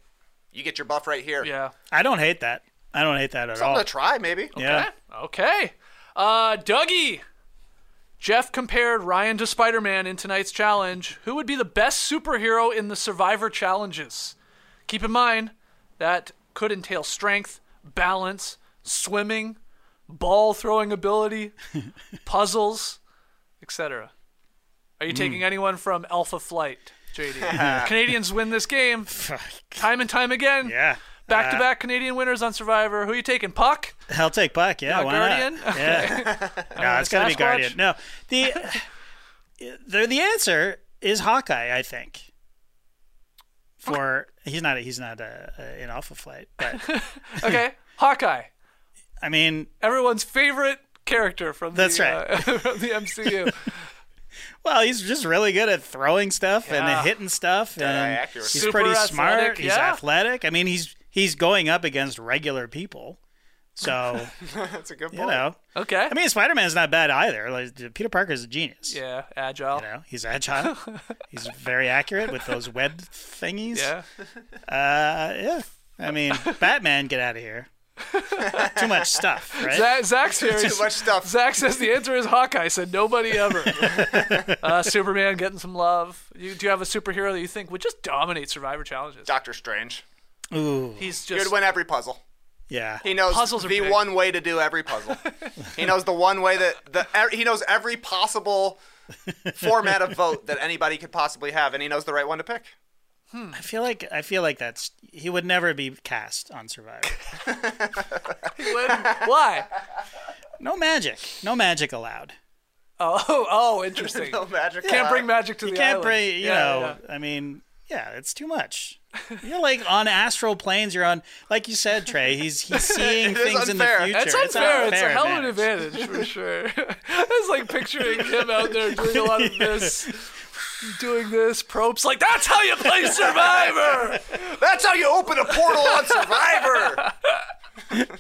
Speaker 3: You get your buff right here.
Speaker 1: Yeah.
Speaker 2: I don't hate that. I don't hate that at
Speaker 3: Something
Speaker 2: all.
Speaker 3: to try, maybe.
Speaker 2: Yeah.
Speaker 1: Okay. Uh, Dougie. Jeff compared Ryan to Spider Man in tonight's challenge. Who would be the best superhero in the Survivor challenges? Keep in mind that could entail strength, balance, swimming, ball throwing ability, [laughs] puzzles, etc. Are you taking anyone from Alpha Flight, JD? [laughs] Canadians win this game time and time again.
Speaker 2: Yeah.
Speaker 1: Back to back Canadian winners on Survivor. Who are you taking? Puck?
Speaker 2: I'll take Puck. Yeah, why
Speaker 1: Guardian?
Speaker 2: not? Yeah. [laughs] no, it's got to be Guardian. No, the the the answer is Hawkeye. I think. For he's not he's not uh, uh, in Alpha Flight, but
Speaker 1: Okay, Hawkeye.
Speaker 2: I mean,
Speaker 1: Everyone's favorite character from
Speaker 2: That's
Speaker 1: the,
Speaker 2: right.
Speaker 1: uh, [laughs] from the MCU. [laughs]
Speaker 2: well, he's just really good at throwing stuff
Speaker 1: Yeah.
Speaker 2: and hitting stuff, and
Speaker 3: accuracy.
Speaker 2: he's
Speaker 1: Super
Speaker 2: pretty
Speaker 1: athletic,
Speaker 2: smart. He's
Speaker 1: yeah.
Speaker 2: athletic. I mean, he's he's going up against regular people, so [laughs]
Speaker 3: That's a good point.
Speaker 2: you know.
Speaker 1: Okay.
Speaker 2: I mean, Spider Man's not bad either. Like, Peter Parker's a genius.
Speaker 1: yeah, agile.
Speaker 2: You know, he's agile. he's very accurate with those web thingies.
Speaker 1: Yeah.
Speaker 2: Uh, yeah. I mean, Batman, get out of here. [laughs] Too much stuff, right?
Speaker 1: Zach, Zach's here.
Speaker 3: Too much stuff.
Speaker 1: Zach says the answer is Hawkeye. Said nobody ever. [laughs] uh, Superman getting some love. You, do you have a superhero that you think would just dominate Survivor challenges?
Speaker 3: Doctor Strange.
Speaker 2: Ooh,
Speaker 1: He's just
Speaker 3: He would win every puzzle.
Speaker 2: yeah.
Speaker 3: He knows
Speaker 1: Puzzles are
Speaker 3: the
Speaker 1: big.
Speaker 3: one way to do every puzzle. [laughs] he knows the one way that the he knows every possible format of vote that anybody could possibly have, and he knows the right one to pick. Hmm.
Speaker 2: I feel like I feel like that's he would never be cast on Survivor. [laughs] [laughs]
Speaker 1: win. Why?
Speaker 2: No magic, no magic allowed.
Speaker 1: Oh, [laughs] oh, oh, interesting.
Speaker 3: No magic.
Speaker 1: Can't
Speaker 3: allowed.
Speaker 1: bring magic to
Speaker 2: You
Speaker 1: the
Speaker 2: can't
Speaker 1: island.
Speaker 2: bring, you
Speaker 1: Yeah,
Speaker 2: know.
Speaker 1: yeah.
Speaker 2: I mean, yeah, it's too much. You're like on astral planes. You're on, like you said, Trey. He's he's seeing
Speaker 3: It is
Speaker 2: things in the
Speaker 3: unfair.
Speaker 2: future.
Speaker 1: That's unfair. It's, a hell of an
Speaker 2: advantage.
Speaker 1: advantage for sure. it's like picturing him out there doing a lot of this, doing this. Probst's like, that's how you play Survivor. [laughs]
Speaker 3: That's how you open a portal on Survivor. [laughs]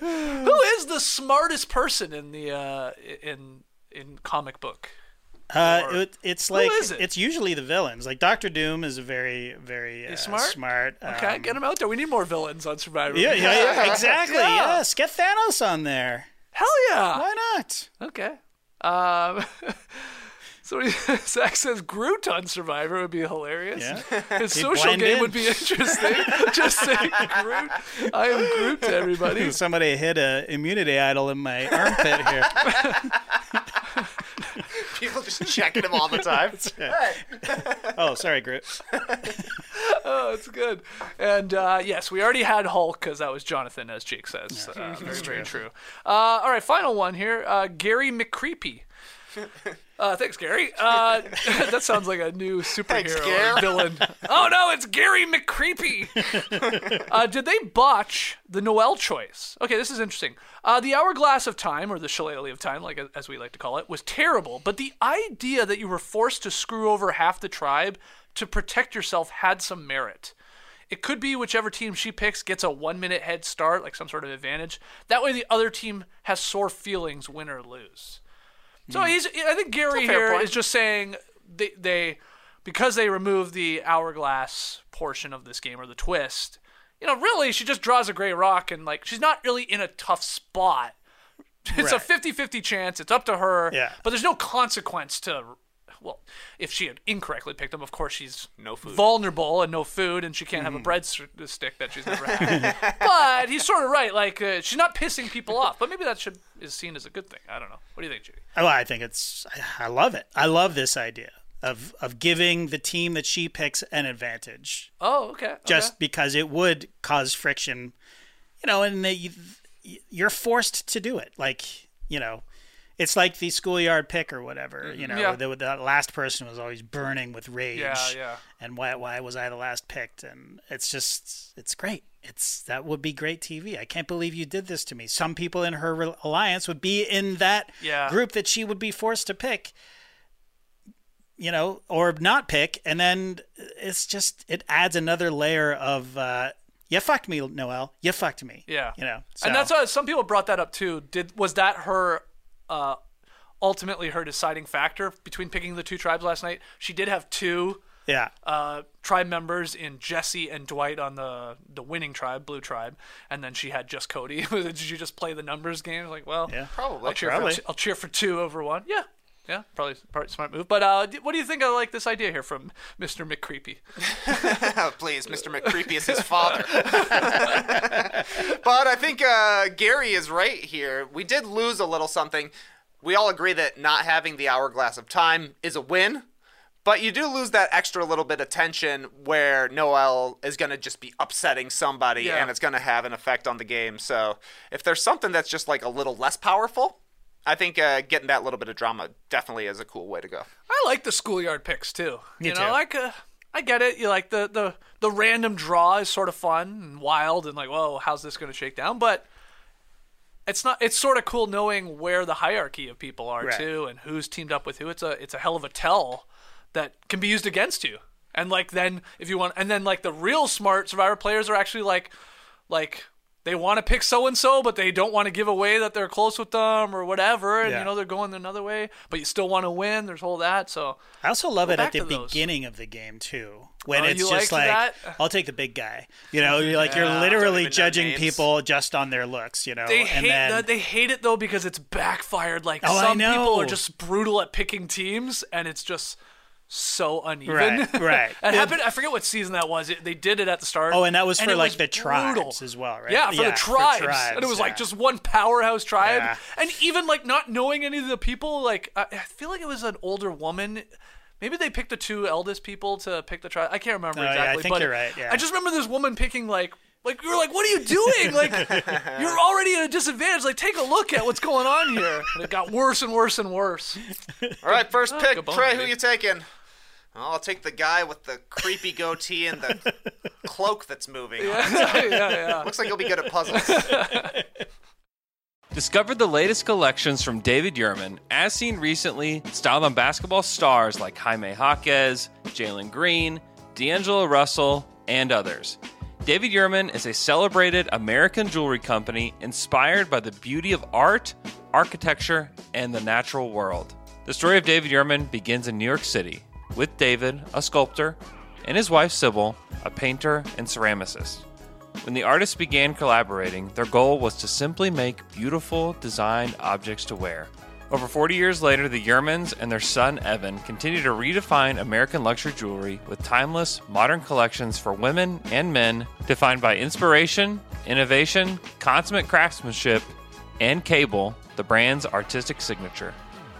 Speaker 1: Who is the smartest person in the uh, in in comic book?
Speaker 2: Uh, it, it's like
Speaker 1: it?
Speaker 2: it's usually the villains. Like Doctor Doom is a very very uh,
Speaker 1: smart?
Speaker 2: Smart.
Speaker 1: Okay,
Speaker 2: um,
Speaker 1: get him out there. We need more villains on Survivor.
Speaker 2: Yeah, yeah, yeah, [laughs] exactly.
Speaker 1: Yeah.
Speaker 2: Yes, get Thanos on there.
Speaker 1: Hell yeah.
Speaker 2: Why not?
Speaker 1: Okay. Um, so [laughs] Zach says Groot on Survivor would be hilarious.
Speaker 2: Yeah.
Speaker 1: His
Speaker 2: He'd
Speaker 1: social game
Speaker 2: in.
Speaker 1: would be interesting. [laughs] Just saying Groot. I am Groot to everybody. [laughs]
Speaker 2: Somebody hit a immunity idol in my armpit here.
Speaker 3: People just checking him all the time.
Speaker 2: Oh, sorry, Groot.
Speaker 1: Oh, it's good. And uh, yes, we already had Hulk because that was Jonathan, as Jake says. Uh, very, very true. Uh, all right, final one here. Uh, Gary McCreepy. Uh, thanks, Gary. Uh, [laughs] that sounds like a new superhero
Speaker 3: Gary.
Speaker 1: villain. [laughs] Oh no, it's Gary McCreepy. [laughs] uh, did they botch the Noelle choice? Okay, this is interesting. Uh, the hourglass of time, or the shillelagh of time, like as we like to call it, was terrible. But the idea that you were forced to screw over half the tribe to protect yourself had some merit. It could be whichever team she picks gets a one minute head start, like some sort of advantage. That way, the other team has sore feelings, win or lose. So mm. he's. I think Gary
Speaker 3: fair
Speaker 1: here
Speaker 3: point.
Speaker 1: is just saying they they because they removed the hourglass portion of this game or the twist. You know, really, she just draws a gray rock and like she's not really in a tough spot. It's a
Speaker 2: Right.
Speaker 1: 50-50 chance. It's up to her.
Speaker 2: Yeah.
Speaker 1: But there's no consequence to. Well, if she had incorrectly picked them, of course she's
Speaker 3: No food.
Speaker 1: vulnerable and no food, and she can't have a breadstick that she's never had. [laughs] but he's sort of right. Like uh, she's not pissing people off. But maybe that should is seen as a good thing. I don't know. What do you think, Judy?
Speaker 2: Oh, I think it's. I- I love it. I love this idea of of giving the team that she picks an advantage,
Speaker 1: Oh, okay.
Speaker 2: just
Speaker 1: okay.
Speaker 2: because it would cause friction. You know, and they, you're forced to do it. Like you know, it's like the schoolyard pick or whatever. You know,
Speaker 1: Yeah.
Speaker 2: the, the last person was always burning with rage.
Speaker 1: Yeah, yeah.
Speaker 2: And why why was I the last picked? And it's just it's great. It's that would be great TV. I can't believe you did this to me. Some people in her alliance would be in that
Speaker 1: Yeah.
Speaker 2: group that she would be forced to pick. You know, or not pick, and then it's just it adds another layer of uh, you fucked me, Noelle. You fucked me.
Speaker 1: Yeah.
Speaker 2: You know,
Speaker 1: And that's why some people brought that up too. Did was that her uh ultimately her deciding factor between picking the two tribes last night? She did have two
Speaker 2: yeah.
Speaker 1: uh tribe members in Jesse and Dwight on the the winning tribe, blue tribe, and then she had just Cody. [laughs] did you just play the numbers game? Like, well,
Speaker 2: Yeah.
Speaker 3: Probably.
Speaker 1: I'll cheer
Speaker 2: Probably.
Speaker 1: for I'll cheer for two over one. Yeah. Yeah, probably, probably smart move. But uh, what do you think of like this idea here from Mr. McCreepy? [laughs]
Speaker 3: Please, Mr. McCreepy is his father. [laughs] but I think uh, Gary is right here. We did lose a little something. We all agree that not having the hourglass of time is a win, But you do lose that extra little bit of tension where Noelle is going to just be upsetting somebody
Speaker 1: Yeah.
Speaker 3: and it's going to have an effect on the game. So if there's something that's just like a little less powerful, I think uh, getting that little bit of drama definitely is a cool way to go.
Speaker 1: I like the schoolyard picks too.
Speaker 2: Me
Speaker 1: you know,
Speaker 2: too.
Speaker 1: like uh, I get it. You like the the the random draw is sort of fun and wild and like, whoa, how's this going to shake down? But it's not. It's sort of cool knowing where the hierarchy of people are
Speaker 2: Right.
Speaker 1: too, and who's teamed up with who. It's a it's a hell of a tell that can be used against you. And like then if you want, and then like the real smart Survivor players are actually like like. They want to pick so and so, but they don't want to give away that they're close with them or whatever, and
Speaker 2: Yeah.
Speaker 1: you know they're going another way. But you still want to win. There's all that. So
Speaker 2: I also love it at the
Speaker 1: those.
Speaker 2: beginning of the game too, when
Speaker 1: Oh,
Speaker 2: it's just like,
Speaker 1: that?
Speaker 2: "I'll take the big guy." You know, you're like you're literally judging people just on their looks. You know,
Speaker 1: They
Speaker 2: and
Speaker 1: hate
Speaker 2: then
Speaker 1: that. They hate it though because it's backfired. Like
Speaker 2: Oh,
Speaker 1: some people are just brutal at picking teams, and it's just so uneven.
Speaker 2: Right, [laughs] right.
Speaker 1: it happened. I forget what season that was. It, they did it at the start.
Speaker 2: Oh, and that was for like
Speaker 1: was
Speaker 2: the tribes
Speaker 1: brutal.
Speaker 2: as well, right?
Speaker 1: Yeah, for
Speaker 2: Yeah,
Speaker 1: the
Speaker 2: for
Speaker 1: tribes.
Speaker 2: tribes,
Speaker 1: and it was
Speaker 2: yeah.
Speaker 1: like just one powerhouse tribe.
Speaker 2: Yeah.
Speaker 1: And even like not knowing any of the people, like I, I feel like it was an older woman. Maybe they picked the two eldest people to pick the tribe. I can't remember
Speaker 2: Oh, yeah, I
Speaker 1: exactly.
Speaker 2: think
Speaker 1: but
Speaker 2: you're right, yeah.
Speaker 1: I just remember this woman picking like. Like you were like, what are you doing? Like [laughs] you're already at a disadvantage. Like take a look at what's going on here. And it got worse and worse and worse.
Speaker 3: All right, first oh, pick,
Speaker 1: good bone,
Speaker 3: Trey. Who
Speaker 1: baby.
Speaker 3: you taking? Oh, I'll take the guy with the creepy goatee and the [laughs] cloak that's moving. [laughs]
Speaker 1: yeah, yeah.
Speaker 3: Looks like he'll be good at puzzles. [laughs]
Speaker 4: Discover the latest collections from David Yurman, as seen recently, styled on basketball stars like Jaime Jaquez, Jalen Green, D'Angelo Russell, and others. David Yurman is a celebrated American jewelry company inspired by the beauty of art, architecture, and the natural world. The story of David Yurman begins in New York City, with David, a sculptor, and his wife Sybil, a painter and ceramicist. When the artists began collaborating, their goal was to simply make beautiful, designed objects to wear. Over 40 years later, the Yurmans and their son Evan continue to redefine American luxury jewelry with timeless, modern collections for women and men defined by inspiration, innovation, consummate craftsmanship, and cable, the brand's artistic signature.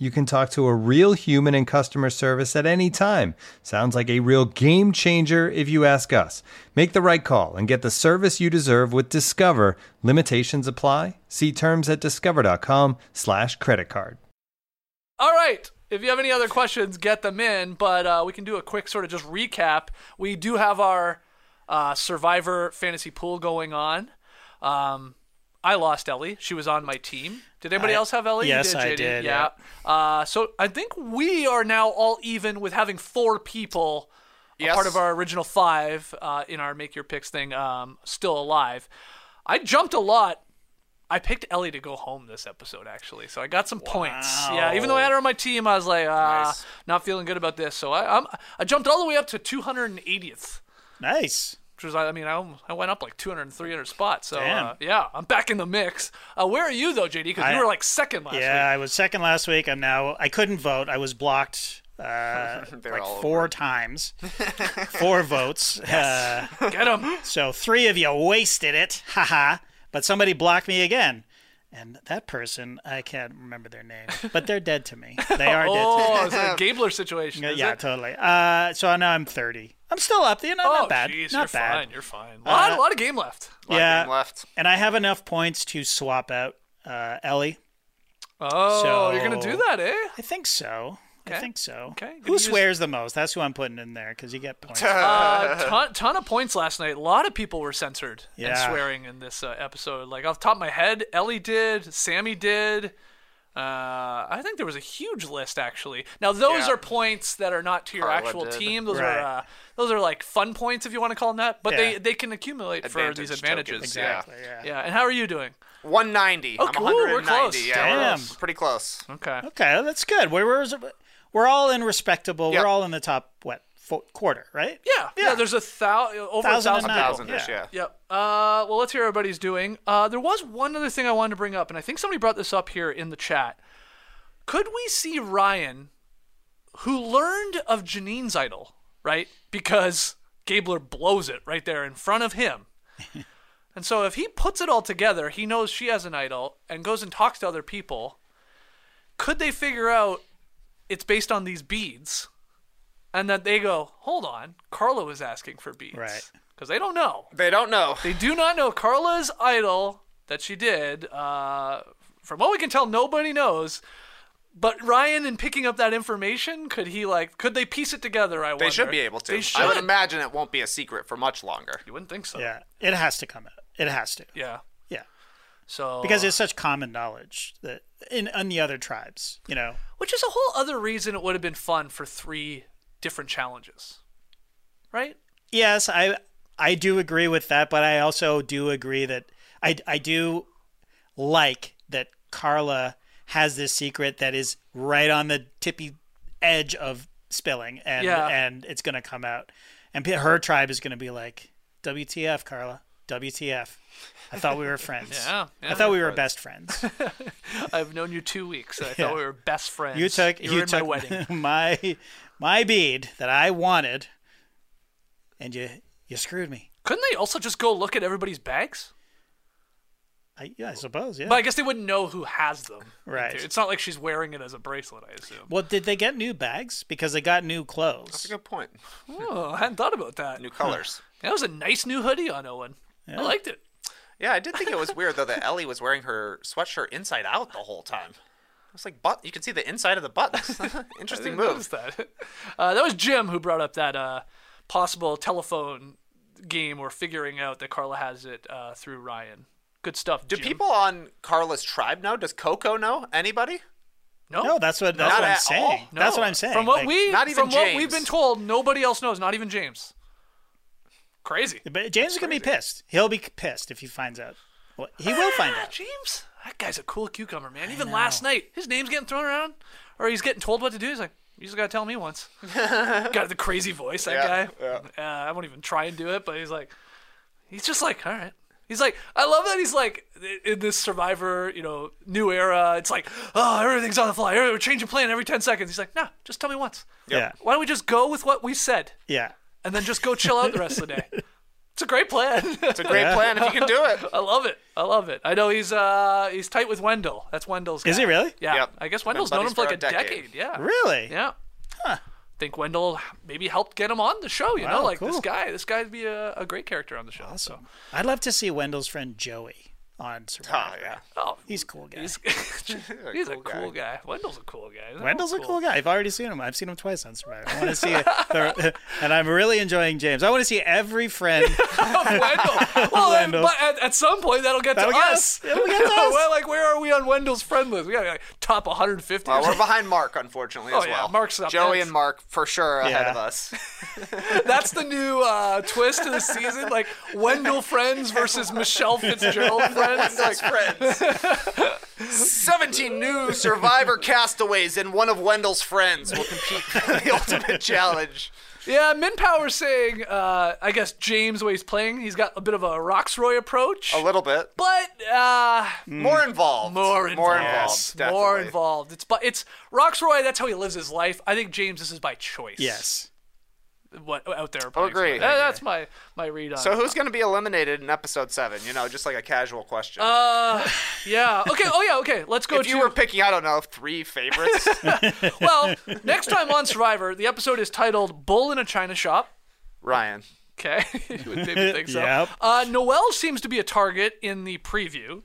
Speaker 5: You can talk to a real human in customer service at any time. Sounds like a real game changer if you ask us. Make the right call and get the service you deserve with Discover. Limitations apply. See terms at discover.com/slash credit card.
Speaker 1: All right. If you have any other questions, get them in. But uh, we can do a quick sort of just recap. We do have our uh, Survivor fantasy pool going on. Um, I lost Elie. She was on my team. Did anybody
Speaker 2: I-
Speaker 1: else have Elie? You
Speaker 2: yes, I
Speaker 1: JD?
Speaker 2: did,
Speaker 1: Yeah. Uh, so I think we are now all even with having four people, a
Speaker 3: Yes.
Speaker 1: part of our original five uh, in our Make Your Picks thing, um, still alive. I jumped a lot. I picked Elie to go home this episode, actually, so I got some points. Yeah, even though I had her on my team, I was like, ah,
Speaker 3: Nice.
Speaker 1: not feeling good about this. So I, I'm, I jumped all the way up to 280th
Speaker 2: Nice.
Speaker 1: Which was I mean I, I went up like 200 and 300 spots. So
Speaker 2: Damn.
Speaker 1: uh, yeah, I'm back in the mix. Uh, where are you though, JD? Because you were like second last
Speaker 2: yeah,
Speaker 1: week.
Speaker 2: Yeah, I was second last week. I'm now. I couldn't vote. I was blocked uh, [laughs] like
Speaker 3: all
Speaker 2: four times, [laughs] four votes. Uh, [laughs]
Speaker 1: Get them.
Speaker 2: so three of you wasted it, haha. But somebody blocked me again, and that person I can't remember their name, but they're dead to me. They are
Speaker 1: Oh,
Speaker 2: dead.
Speaker 1: it's a Gabler situation. Is
Speaker 2: Yeah,
Speaker 1: it?
Speaker 2: totally. Uh, so now I'm 30. I'm still up. You know,
Speaker 1: Oh,
Speaker 2: not bad.
Speaker 1: jeez,
Speaker 2: not
Speaker 1: you're
Speaker 2: bad.
Speaker 1: fine. You're fine. A lot,
Speaker 2: Uh,
Speaker 1: a lot of game left.
Speaker 3: Lot of
Speaker 2: Yeah.
Speaker 3: game left.
Speaker 2: And I have enough points to swap out uh, Elie.
Speaker 1: Oh,
Speaker 2: so-
Speaker 1: you're gonna do that, eh?
Speaker 2: I think so. I think so.
Speaker 1: Okay, good
Speaker 2: Who
Speaker 1: news.
Speaker 2: swears the most? That's who I'm putting in there because you get [laughs] points.
Speaker 1: Uh, [laughs] ton, ton of points last night. A lot of people were censored and swearing in this uh, episode. Like off the top of my head, Elie did, Sami did. Uh, I think there was a huge list actually. Now those
Speaker 3: Yeah.
Speaker 1: are points that are not to your
Speaker 3: Karla
Speaker 1: actual
Speaker 3: did.
Speaker 1: team. Those
Speaker 2: Right.
Speaker 1: are uh, those are like fun points if you want to call them that. But
Speaker 2: Yeah.
Speaker 1: they they can accumulate for
Speaker 3: Advantage
Speaker 1: these
Speaker 3: tokens.
Speaker 1: advantages.
Speaker 2: exactly.
Speaker 1: Yeah.
Speaker 2: Yeah.
Speaker 1: Yeah. And how are you doing?
Speaker 3: 190.
Speaker 1: Oh,
Speaker 3: I'm
Speaker 1: cool, we're close.
Speaker 3: Yeah,
Speaker 2: Damn.
Speaker 3: we're pretty close.
Speaker 1: Okay.
Speaker 2: Okay, that's good. We're we're, we're all in respectable.
Speaker 3: Yep.
Speaker 2: We're all in the top what fo- quarter, right?
Speaker 1: Yeah, yeah. there's a thou over a
Speaker 2: Thousand and
Speaker 1: thousand people.
Speaker 3: Thousand-ish, yeah.
Speaker 1: Yep. Uh, well, let's hear what everybody's doing. Uh, there was one other thing I wanted to bring up, and I think somebody brought this up here in the chat. Could we see Ryan, who learned of Jeanine's idol, right? Because Gabler blows it right there in front of him. [laughs] and so if he puts it all together, he knows she has an idol and goes and talks to other people. Could they figure out it's based on these beads? And that they go, hold on, Karla was asking for beads.
Speaker 2: Right.
Speaker 1: Because they don't know.
Speaker 3: They don't know.
Speaker 1: They do not know Karla's idol that she did. Uh, from what we can tell, nobody knows. But Ryan, in picking up that information, could he like? Could they piece it together? I
Speaker 3: They
Speaker 1: wonder.
Speaker 3: should be able to.
Speaker 1: They should.
Speaker 3: I would imagine it won't be a secret for much longer.
Speaker 1: You wouldn't think so.
Speaker 2: Yeah, it has to come out. It has to.
Speaker 1: Yeah.
Speaker 2: Yeah,
Speaker 1: So
Speaker 2: because it's such common knowledge that in on the other tribes, you know.
Speaker 1: which is a whole other reason it would have been fun for three different challenges, right?
Speaker 2: Yes, I I do agree with that, but I also do agree that I I do like that Karla has this secret that is right on the tippy edge of spilling, and
Speaker 1: Yeah.
Speaker 2: and it's gonna come out, and her tribe is gonna be like, "WTF, Karla? WTF? I thought we were [laughs] friends.
Speaker 1: Yeah,
Speaker 2: I thought we were best friends. [laughs]
Speaker 1: I've known you two weeks. I
Speaker 2: Yeah.
Speaker 1: thought we were best friends.
Speaker 2: You took
Speaker 1: you,
Speaker 2: you took [laughs]
Speaker 1: my wedding.
Speaker 2: my my bead that I wanted, and you you screwed me.
Speaker 1: Couldn't they also just go look at everybody's bags?
Speaker 2: I, yeah, I suppose. Yeah.
Speaker 1: But I guess they wouldn't know who has them.
Speaker 2: Right.
Speaker 1: It's not like she's wearing it as a bracelet, I assume.
Speaker 2: Well, did they get new bags? Because they got new clothes?
Speaker 3: That's a good point.
Speaker 1: Oh, I hadn't thought about that.
Speaker 3: New colors.
Speaker 1: That was a nice new hoodie on Owen. I liked it.
Speaker 3: Yeah, I did think it was weird though that Elie was wearing her sweatshirt inside out the whole time. It was like but you can see the inside of the buttons. [laughs] [laughs] Interesting move.
Speaker 1: that. [laughs] Uh, that was Jim who brought up that uh, possible telephone game or figuring out that Karla has it uh, through Ryan. Good stuff.
Speaker 3: Do
Speaker 1: Jim.
Speaker 3: people on Karla's tribe know? Does Coco know? Anybody?
Speaker 1: No,
Speaker 2: No, that's what that's
Speaker 3: Not
Speaker 2: what I'm
Speaker 3: at
Speaker 2: saying.
Speaker 3: all.
Speaker 2: That's what I'm saying.
Speaker 1: From what
Speaker 2: Like,
Speaker 1: we,
Speaker 3: Not even
Speaker 1: from what we've been told, nobody else knows. Not even James. Crazy.
Speaker 2: but James is gonna be pissed. He'll be pissed if he finds out. Well, he will [gasps] find out.
Speaker 1: James, that guy's a cool cucumber, man. Even last night, his name's getting thrown around, or he's getting told what to do. He's like, "You just gotta tell me once." [laughs] Got the crazy voice, that
Speaker 3: Yeah,
Speaker 1: guy. Uh, I won't even try and do it, but he's like, he's just like, all right. He's like, I love that he's like in this Survivor, you know, new era. It's like, oh, everything's on the fly. We're changing plan every ten seconds. He's like, no, just tell me once.
Speaker 2: Yeah,
Speaker 1: Why don't we just go with what we said
Speaker 2: yeah.
Speaker 1: and then just go chill out the rest of the day? [laughs] It's a great plan.
Speaker 3: It's a great plan if you can do it. [laughs]
Speaker 1: I love it. I love it. I know he's uh he's tight with Wendell. That's Wendell's. Guy.
Speaker 2: Is he really?
Speaker 1: Yeah.
Speaker 3: Yep.
Speaker 1: I guess
Speaker 3: Been
Speaker 1: Wendell's known him for like
Speaker 3: for
Speaker 1: a
Speaker 3: a
Speaker 1: decade.
Speaker 3: decade.
Speaker 1: Yeah.
Speaker 2: Really?
Speaker 1: Yeah. I think Wendell maybe helped get him on the show. You know,
Speaker 2: Wow,
Speaker 1: like this guy. This guy'd be a, a great character on the show.
Speaker 2: Awesome. I'd love to see Wendell's friend Joey on Survivor.
Speaker 3: Oh yeah.
Speaker 1: Oh,
Speaker 2: He's a cool guy.
Speaker 1: he's [laughs] [laughs] he's a
Speaker 3: cool
Speaker 1: cool guy. Wendell's a cool guy. They're
Speaker 2: Wendell's
Speaker 1: all
Speaker 2: a cool guy. I've already seen him. I've seen him twice on Survivor. I want to see it. the- [laughs] and I'm really enjoying James. I want to see every friend.
Speaker 1: Wendell. Well, then,
Speaker 2: Wendell.
Speaker 1: but at, at some point that'll get
Speaker 2: That'll
Speaker 1: to
Speaker 2: get
Speaker 1: us.
Speaker 2: us. It'll get to us.
Speaker 1: well, like where are we on Wendell's friend list? We got like top 150.
Speaker 3: Well, we're behind Mark, unfortunately, as
Speaker 1: Oh, yeah,
Speaker 3: well.
Speaker 1: Mark's up
Speaker 3: Joey
Speaker 1: next.
Speaker 3: and Mark for sure ahead
Speaker 2: Yeah.
Speaker 3: of us. [laughs]
Speaker 1: That's the new uh, twist of the season, like Wendell friends versus Michele Fitzgerald [laughs] friends. Like,
Speaker 3: friends. 17 new Survivor castaways and one of Wendell's friends will compete for the [laughs] ultimate challenge.
Speaker 1: Yeah, Min Power's saying, uh, I guess James, the way he's playing, he's got a bit of a Roxroy approach,
Speaker 3: A little bit.
Speaker 1: but uh,
Speaker 3: More involved.
Speaker 1: more involved.
Speaker 3: More involved.
Speaker 1: Yes, more involved. It's but it's Roxroy. That's how he lives his life. I think James, this is by choice.
Speaker 2: yes.
Speaker 1: What out there?
Speaker 3: I'll agree.
Speaker 1: That- that's my my read on.
Speaker 3: So who's going to be eliminated in episode 7? You know, just like a casual question.
Speaker 1: Uh, yeah. Okay. Oh yeah. Okay. Let's go
Speaker 3: if
Speaker 1: to
Speaker 3: you were picking, I don't know, three favorites. [laughs]
Speaker 1: well. Next time on Survivor, the episode is titled "Bull in a China Shop."
Speaker 3: Ryan.
Speaker 1: Okay, [laughs] you would maybe think so.
Speaker 2: Yep.
Speaker 1: Uh, Noelle seems to be a target in the preview.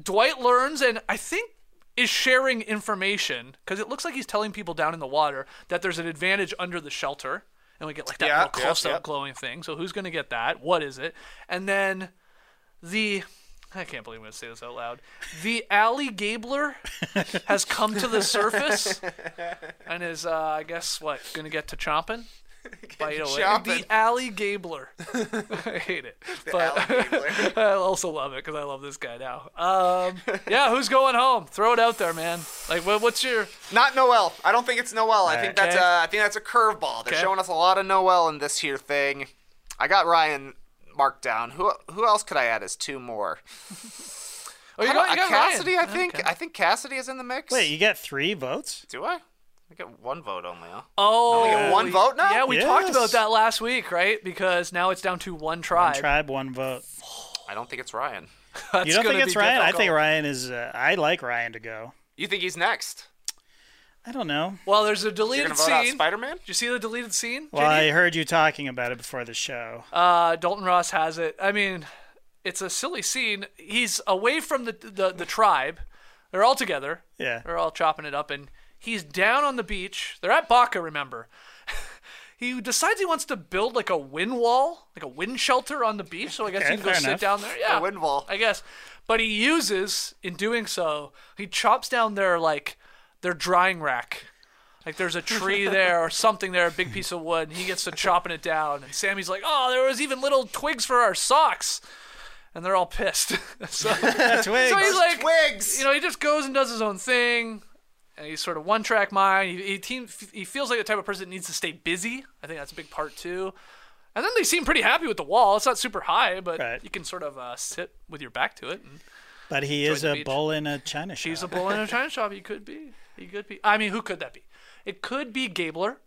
Speaker 1: Dwight learns, and I think is sharing information because it looks like he's telling people down in the water that there's an advantage under the shelter, and we get like that
Speaker 3: Yeah,
Speaker 1: little
Speaker 3: yep,
Speaker 1: close-up
Speaker 3: yep.
Speaker 1: glowing thing. So who's going to get that? What is it? And then the I can't believe I'm going to say this out loud. The Alley Gabler has come to the surface [laughs] and is, uh, I guess, what, going to get to chomping? By Owen.
Speaker 3: Chopping.
Speaker 1: The Alley Gabler. [laughs] I hate it, but [laughs] I also love it because I love this guy now. Um, yeah, who's going home? Throw it out there, man. Like, what, what's your?
Speaker 3: Not Noelle. I don't think it's Noelle. I think that's
Speaker 1: Okay.
Speaker 3: a, I think that's a curveball. They're
Speaker 1: Okay.
Speaker 3: showing us a lot of Noelle in this here thing. I got Ryan marked down. Who who else could I add as two more?
Speaker 1: Oh, you
Speaker 3: I
Speaker 1: got,
Speaker 3: don't-
Speaker 1: you got
Speaker 3: Cassidy.
Speaker 1: Ryan.
Speaker 3: I think
Speaker 1: Okay.
Speaker 3: I think Cassidy is in the mix.
Speaker 2: Wait, you get three votes?
Speaker 3: do I? I get one vote only. Huh?
Speaker 1: Oh,
Speaker 3: get one
Speaker 1: we-
Speaker 3: vote now?
Speaker 1: Yeah, we talked about that last week, right? Because now it's down to one
Speaker 2: One
Speaker 1: tribe.
Speaker 2: tribe, one vote. [sighs]
Speaker 3: I don't think it's Ryan. [laughs]
Speaker 1: That's
Speaker 2: you don't
Speaker 1: gonna
Speaker 2: think it's
Speaker 1: be
Speaker 2: Ryan? I
Speaker 1: difficult.
Speaker 2: think Ryan is. Uh, I like Ryan to go.
Speaker 3: You think he's next?
Speaker 2: I don't know.
Speaker 1: Well, there's a
Speaker 3: You're
Speaker 1: deleted
Speaker 3: gonna vote out
Speaker 1: scene.
Speaker 3: Spider-Man?
Speaker 1: Did you see the deleted scene?
Speaker 2: Well,
Speaker 1: JD?
Speaker 2: I heard you talking about it before the show.
Speaker 1: Uh, Dalton Ross has it. I mean, it's a silly scene. He's away from the the, the tribe. They're all together.
Speaker 2: Yeah.
Speaker 1: They're all chopping it up, and he's down on the beach. They're at Baca, remember? [laughs] he decides he wants to build like a wind wall, like a wind shelter on the beach. So I guess
Speaker 2: Okay,
Speaker 1: he can go
Speaker 2: fair
Speaker 1: sit
Speaker 2: enough.
Speaker 1: down there. Yeah,
Speaker 3: wind wall.
Speaker 1: I guess. But he uses in doing so, he chops down their like their drying rack. Like there's a tree [laughs] there or something there, a big piece of wood, and he gets to chopping it down. And Sami's like, "Oh, there was even little twigs for our socks," and they're all pissed. [laughs] so,
Speaker 2: Twigs.
Speaker 1: so he's like,
Speaker 3: Twigs.
Speaker 1: you know, he just goes and does his own thing, and he's sort of one track mind. He he, team, he feels like the type of person that needs to stay busy. I think that's a big part too. And then they seem pretty happy with the wall. It's not super high, but
Speaker 2: Right.
Speaker 1: you can sort of uh, sit with your back to it. And
Speaker 2: but he is a
Speaker 1: beach.
Speaker 2: bull in a china shop.
Speaker 1: He's a bull in a [laughs] china shop. He could be. He could be. I mean, who could that be? It could be Gabler.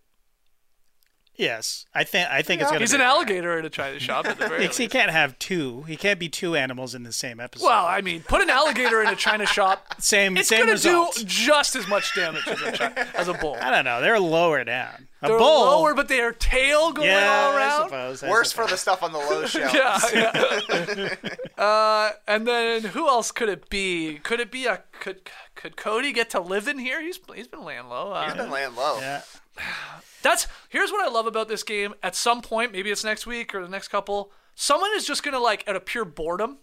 Speaker 2: Yes, I think. I think it's gonna.
Speaker 1: He's
Speaker 2: be
Speaker 1: an alligator in a china shop at the very
Speaker 2: he can't have two. He can't be two animals in the same episode.
Speaker 1: Well, I mean, put an alligator in a china shop.
Speaker 2: same
Speaker 1: It's
Speaker 2: same
Speaker 1: gonna
Speaker 2: result.
Speaker 1: do just as much damage as a, chi- as a bull.
Speaker 2: I don't know. They're lower down. A
Speaker 1: They're
Speaker 2: bull.
Speaker 1: lower, but their tail going
Speaker 2: yeah,
Speaker 1: all
Speaker 2: I
Speaker 1: around.
Speaker 2: suppose. I
Speaker 3: Worse for the stuff on the low [laughs] shelf.
Speaker 1: Yeah, yeah. [laughs] uh, and then who else could it be? Could it be a could could Cody get to live in here? He's he's been laying low. Uh,
Speaker 3: He's been laying low.
Speaker 2: Yeah. [sighs] [sighs] [sighs]
Speaker 1: That's here's what I love about this game. At some point, maybe it's next week or the next couple, someone is just gonna like out of pure boredom,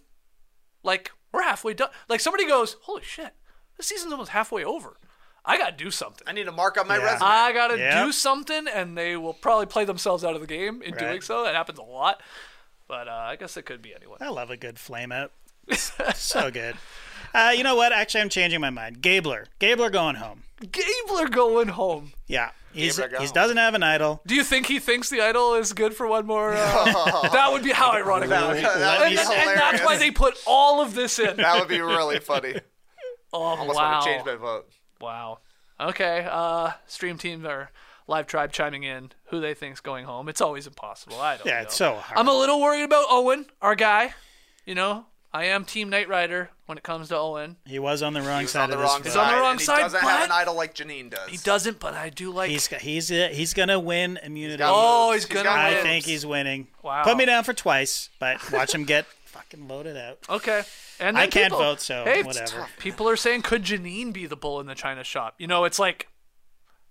Speaker 1: like we're halfway done. Like somebody goes, "Holy shit, this season's almost halfway over. I gotta do something.
Speaker 3: I need to mark up my
Speaker 2: Yeah.
Speaker 3: resume.
Speaker 1: I gotta
Speaker 2: Yep.
Speaker 1: do something," and they will probably play themselves out of the game in doing so. That happens a lot, but uh, I guess it could be anyone.
Speaker 2: I love a good flame out. [laughs] so good. Uh, you know what? Actually, I'm changing my mind. Gabler. Gabler going home.
Speaker 1: Gabler going home.
Speaker 2: Yeah. He's, he doesn't have an idol.
Speaker 1: Do you think he thinks the idol is good for one more? Uh, [laughs] that would be how ironic.
Speaker 3: that would,
Speaker 1: would be.
Speaker 3: that would
Speaker 1: And,
Speaker 3: be
Speaker 1: and
Speaker 3: hilarious.
Speaker 1: that's why they put all of this in.
Speaker 3: That would be really funny. [laughs]
Speaker 1: Oh
Speaker 3: Almost
Speaker 1: wow!
Speaker 3: want to change my vote.
Speaker 1: Wow. Okay. Uh, stream team or live tribe chiming in who they think's going home. It's always impossible. I don't
Speaker 2: Yeah,
Speaker 1: know.
Speaker 2: it's so hard.
Speaker 1: I'm a little worried about Owen, our guy. You know, I am Team Knight Rider when it comes to Owen.
Speaker 2: he was on the wrong
Speaker 3: He's
Speaker 2: side
Speaker 3: on the
Speaker 2: of this.
Speaker 3: wrong
Speaker 2: vote.
Speaker 1: He's
Speaker 3: side.
Speaker 1: on the wrong
Speaker 3: and he
Speaker 1: side,
Speaker 3: doesn't have an
Speaker 1: but-
Speaker 3: idol like Jeanine does.
Speaker 1: He doesn't, but I do like.
Speaker 2: He's he's uh, he's gonna win immunity.
Speaker 3: got
Speaker 1: oh, he's
Speaker 3: He's
Speaker 1: gonna
Speaker 3: got
Speaker 2: I
Speaker 1: win.
Speaker 3: moves.
Speaker 2: think he's winning.
Speaker 1: Wow.
Speaker 2: Put me down for twice, but watch him get [laughs] fucking voted out.
Speaker 1: Okay. And
Speaker 2: I
Speaker 1: then
Speaker 2: can't
Speaker 1: people-
Speaker 2: vote, so
Speaker 1: hey, it's
Speaker 2: whatever.
Speaker 1: tough. People are saying, could Jeanine be the bull in the china shop? You know, it's like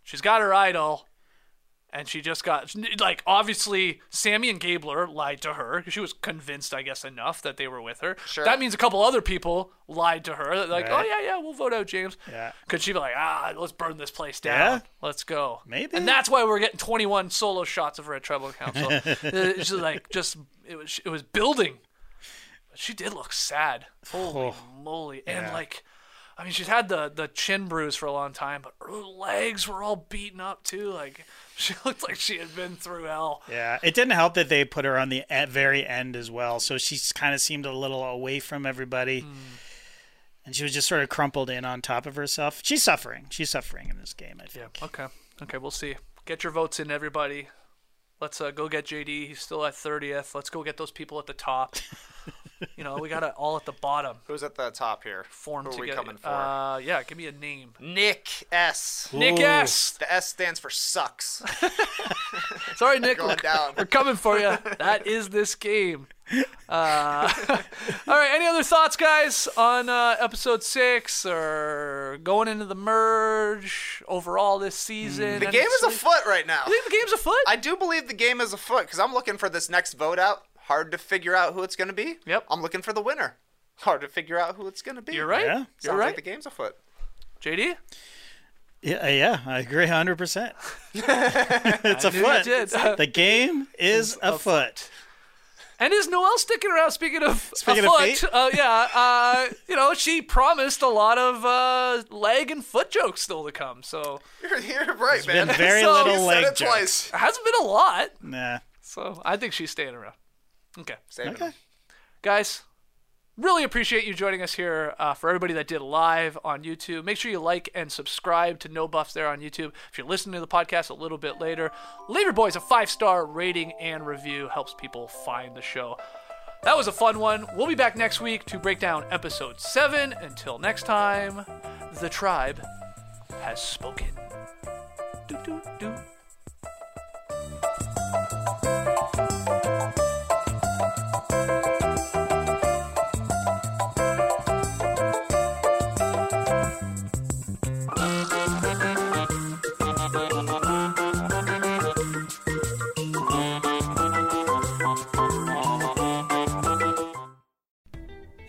Speaker 1: she's got her idol, and she just got like obviously Sami and Gabler lied to her she was convinced, I guess, enough that they were with her.
Speaker 3: Sure.
Speaker 1: That means a couple other people lied to her. Like,
Speaker 2: Right.
Speaker 1: oh yeah, yeah, we'll vote out James.
Speaker 2: Yeah.
Speaker 1: Could she be like, ah, let's burn this place down.
Speaker 2: Yeah.
Speaker 1: Let's go.
Speaker 2: Maybe.
Speaker 1: And that's why we're getting 21 solo shots of Red Tribal Council. [laughs] it's just like just it was it was building. But she did look sad. Holy moly! And
Speaker 2: Yeah.
Speaker 1: like, I mean, she's had the the chin bruise for a long time, but her legs were all beaten up too. Like, [laughs] she looked like she had been through hell.
Speaker 2: Yeah, it didn't help that they put her on the at very end as well, so she kind of seemed a little away from everybody,
Speaker 1: Hmm.
Speaker 2: and she was just sort of crumpled in on top of herself. She's suffering. She's suffering in this game. I think. Yeah.
Speaker 1: Okay. Okay. We'll see. Get your votes in, everybody. Let's uh, go get JD. He's still at 30th. Let's go get those people at the top. [laughs] you know, we got it all at the bottom.
Speaker 3: Who's at the top here?
Speaker 1: Form
Speaker 3: Who are we
Speaker 1: together.
Speaker 3: coming for?
Speaker 1: Uh, yeah. Give me a name.
Speaker 3: Nick S.
Speaker 1: Nick
Speaker 2: Ooh.
Speaker 1: S.
Speaker 3: The S stands for sucks. [laughs]
Speaker 1: Sorry, Nick. [laughs]
Speaker 3: Going
Speaker 1: we're,
Speaker 3: down.
Speaker 1: we're coming for you. That is this game. Uh, [laughs] all right. Any other thoughts, guys, on uh, episode six or going into the merge overall this season?
Speaker 3: The game is afoot right now.
Speaker 1: You think the game's afoot?
Speaker 3: I do believe the game is afoot because I'm looking for this next vote out. Hard to figure out who it's going to be.
Speaker 1: Yep.
Speaker 3: I'm looking for the winner. Hard to figure out who it's going to be.
Speaker 1: You're right.
Speaker 2: Yeah.
Speaker 1: You're
Speaker 3: Sounds
Speaker 1: right.
Speaker 3: like the game's afoot.
Speaker 1: JD.
Speaker 2: Yeah, yeah, I agree 100%. [laughs] it's
Speaker 1: I
Speaker 2: a
Speaker 1: knew you did.
Speaker 2: The game is [laughs] afoot.
Speaker 1: And is Noelle sticking around? Speaking of
Speaker 2: Speaking
Speaker 1: a
Speaker 2: of
Speaker 1: foot,
Speaker 2: feet?
Speaker 1: uh, yeah, uh, you know, she promised a lot of uh, leg and foot jokes still to come. So
Speaker 3: You're, you're right,
Speaker 2: been
Speaker 3: man.
Speaker 2: very
Speaker 1: So-
Speaker 2: little
Speaker 3: You said
Speaker 2: leg
Speaker 3: it
Speaker 2: jokes.
Speaker 3: twice.
Speaker 1: it hasn't been a lot.
Speaker 2: Nah.
Speaker 1: So I think she's staying around. Okay,
Speaker 3: Saving
Speaker 2: Okay.
Speaker 3: them.
Speaker 1: guys, really appreciate you joining us here. Uh, for everybody that did live on YouTube, make sure you like and subscribe to No Buffs there on YouTube. If you're listening to the podcast a little bit later, leave your boys a five star rating and review. Helps people find the show. That was a fun one. We'll be back next week to break down episode 7. Until next time, the tribe has spoken.